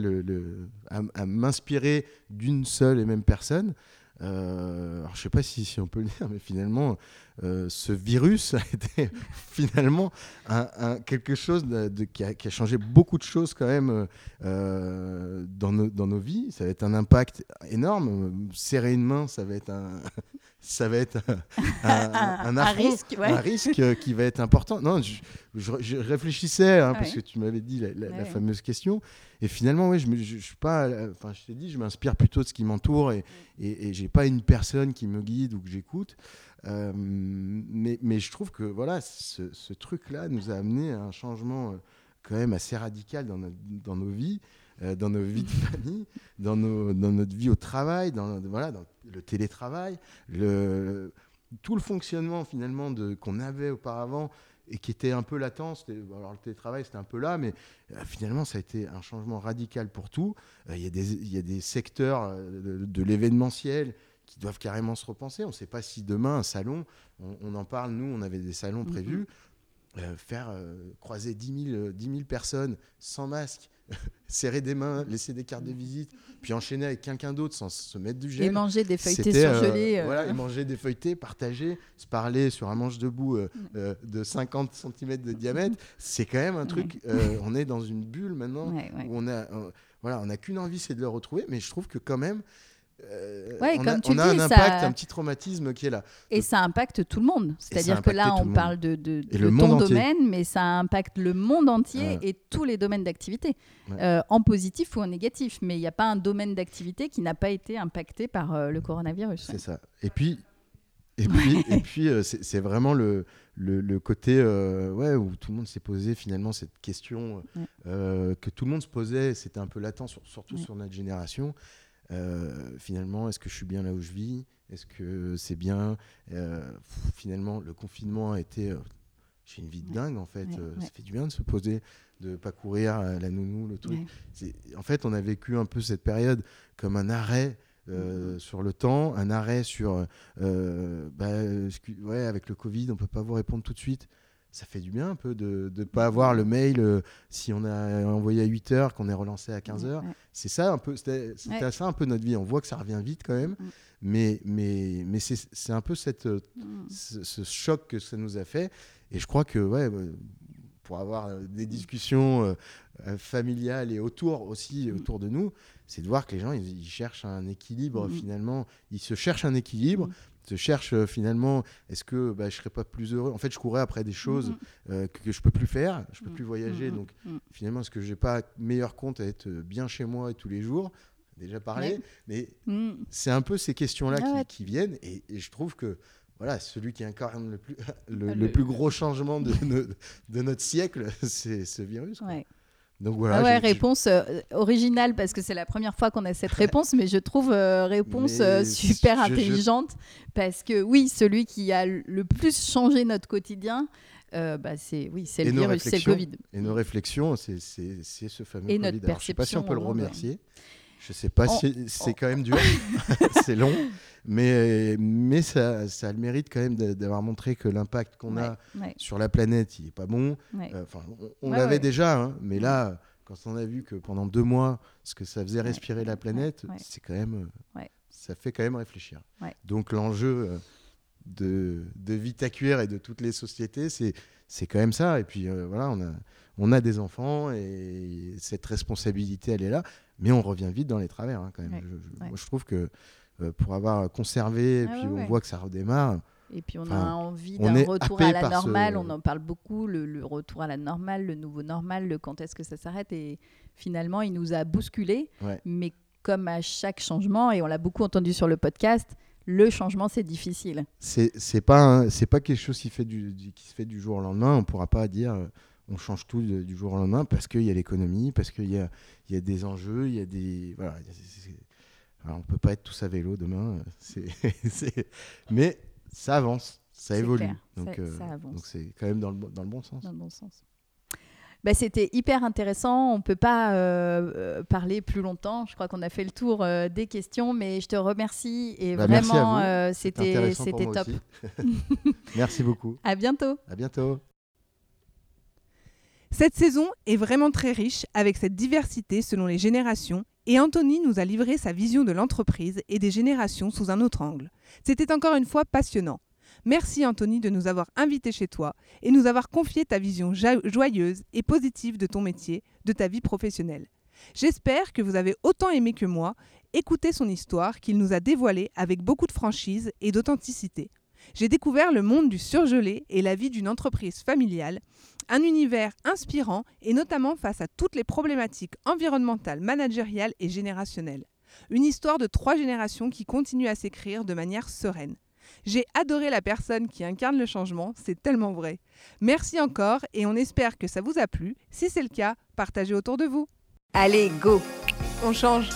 à, m'inspirer d'une seule et même personne. Euh, alors, je sais pas si on peut le dire, mais finalement, euh, ce virus a été finalement un, un- quelque chose de, de- qui, a, qui a changé beaucoup de choses quand même euh, dans, nos, dans nos vies. Ça va être un impact énorme. Serrer une main, ça va être un, ça va être un, affront, risque, ouais. un risque euh, qui va être important. Non, je, je- je réfléchissais hein, parce Ouais. que tu m'avais dit la, la- la Ouais. fameuse question. Et finalement, oui, je, me- je, je suis pas. Enfin, je t'ai dit, je m'inspire plutôt de ce qui m'entoure et, et, et j'ai pas une personne qui me guide ou que j'écoute. Euh, mais, mais je trouve que voilà, ce, ce truc-là nous a amené à un changement euh, quand même assez radical dans, notre- dans nos vies, euh, dans nos vies de famille, dans, nos, dans notre vie au travail, dans, voilà, dans le télétravail, le, tout le fonctionnement finalement qu'on avait auparavant et qui était un peu latent. Alors le télétravail, c'était un peu là, mais euh, finalement, ça a été un changement radical pour tout. Euh, Il y, a des- il y a des secteurs de, de l'événementiel qui doivent carrément se repenser. On ne sait pas si demain, un salon, on, on en parle, nous, on avait des salons Mhm. prévus, euh, faire euh, croiser 10 000, euh, 10 000 personnes sans masque, serrer des mains, laisser des cartes de visite, puis enchaîner avec quelqu'un d'autre sans se mettre du gel. Et manger des feuilletés euh, surgelés. euh, voilà, et manger des feuilletés, partager, se parler sur un manche debout Mm. de 50 cm de diamètre, c'est quand même un truc. euh, on est dans une bulle maintenant ouais, ouais. où on a, voilà, on n'a qu'une envie, c'est de le retrouver. Mais je trouve que quand même, euh, Ouais, on comme a, tu on a dis, un ça- impact, un petit traumatisme qui est là. Et ça impacte tout le monde. ça C'est-à-dire a que là, on le parle de, de, de le ton monde entier. domaine, mais ça impacte le monde entier Ouais. et tous les domaines d'activité, Ouais. Euh, en positif ou en négatif. Mais il n'y a pas un domaine d'activité qui n'a pas été impacté par euh, le coronavirus. C'est ça. Et puis, et puis, et puis euh, c'est vraiment le, le, le côté euh, ouais, où tout le monde s'est posé finalement cette question Ouais. que tout le monde se posait. C'était un peu latent, sur- surtout Ouais. sur notre génération. Euh, finalement, est-ce que je suis bien là où je vis? Est-ce que c'est bien? Euh, Finalement, le confinement a été. euh, j'ai une vie de dingue en fait. Ouais, ouais. Ça fait du bien de se poser, de pas courir à la nounou, le truc. Ouais. En fait, on a vécu un peu cette période comme un arrêt euh, sur le temps, un arrêt sur, euh, bah, ouais, avec le Covid, on peut pas vous répondre tout de suite. Ça fait du bien un peu de ne pas avoir le mail euh, si on a envoyé à 8 heures, qu'on est relancé à 15 heures. Ouais. C'est ça un peu, c'était Ouais. ça un peu notre vie. On voit que ça revient vite quand même, mais, mais, mais c'est un peu cette, euh, Mm. ce, ce choc que ça nous a fait. Et je crois que ouais, euh, pour avoir des discussions euh, familiales et autour aussi, Mm. autour de nous, c'est de voir que les gens, ils, ils cherchent un équilibre Mm. finalement. Ils se cherchent un équilibre, Mm. se cherchent euh, finalement, est-ce que bah, je serais pas plus heureux? En fait, je courais après des choses Mm. euh, que, que je peux plus faire, je peux Mm. plus voyager, Mm. donc Mm. finalement, est-ce que j'ai pas meilleur compte à être bien chez moi et tous les jours? Déjà parlé, mais Mm. c'est un peu ces questions-là Ah qui, ouais. qui viennent et, et je trouve que voilà, celui qui incarne le plus, le, Le- le plus gros changement de, de notre siècle, c'est ce virus. quoi. Ouais. Donc voilà. Ah ouais, réponse euh, originale parce que c'est la première fois qu'on a cette réponse, mais je trouve euh, réponse euh, super je- je- intelligente parce que oui, celui qui a le plus changé notre quotidien, bah, c'est oui, c'est le virus, c'est le. Covid. Et nos réflexions, c'est ce fameux Et Covid. notre Alors, je sais pas si on peut le perception au monde. Je sais pas On- si c'est on- quand même dur. c'est long. Mais, mais ça, ça a le mérite quand même d'avoir montré que l'impact qu'on a Ouais, sur la planète, il est pas bon. ouais. Euh, on, l'avait déjà, hein, mais là, quand on a vu que pendant deux mois, ce que ça faisait respirer la planète, c'est quand même, ça fait quand même réfléchir. Donc l'enjeu euh, de, de Vitacuir et de toutes les sociétés, c'est c'est quand même ça. Et puis euh, voilà, on a, on a des enfants et cette responsabilité, elle est là, mais on revient vite dans les travers hein, quand même. Ouais. Je, je- Ouais. Moi, je trouve que euh, pour avoir conservé, et Ah puis ouais, on voit que ça redémarre. Et puis on a envie d'un retour à la ce- normale, on en parle beaucoup, le, le retour à la normale, le nouveau normal, le quand est-ce que ça s'arrête. Et finalement, il nous a bousculés. Mais comme à chaque changement, et on l'a beaucoup entendu sur le podcast, le changement, c'est difficile. c'est pas c'est pas quelque chose qui fait du, du- qui se fait du jour au lendemain on pourra pas dire euh, on change tout de- du jour au lendemain parce qu'il y a l'économie parce qu'il y a il y a des enjeux il y a des voilà alors, on peut pas être tous à vélo demain euh, mais ça avance ça évolue clair, donc euh, donc c'est quand même dans le, bo- dans le bon sens dans le bon sens. Bah, C'était hyper intéressant. On ne peut pas euh, euh, parler plus longtemps. Je crois qu'on a fait le tour euh, des questions, mais je te remercie et Bah, vraiment, euh, C'était top. merci beaucoup À bientôt. à bientôt Cette saison est vraiment très riche avec cette diversité selon les générations et Anthony nous a livré sa vision de l'entreprise et des générations sous un autre angle. C'était encore une fois passionnant. Merci Anthony de nous avoir invités chez toi et nous avoir confié ta vision joyeuse et positive de ton métier, de ta vie professionnelle. J'espère que vous avez autant aimé que moi écouter son histoire qu'il nous a dévoilée avec beaucoup de franchise et d'authenticité. J'ai découvert le monde du surgelé et la vie d'une entreprise familiale un univers inspirant et notamment face à toutes les problématiques environnementales, managériales et générationnelles. Une histoire de trois générations qui continue à s'écrire de manière sereine. J'ai adoré la personne qui incarne le changement, c'est tellement vrai. Merci encore et on espère que ça vous a plu. Si c'est le cas, partagez autour de vous. Allez, go On change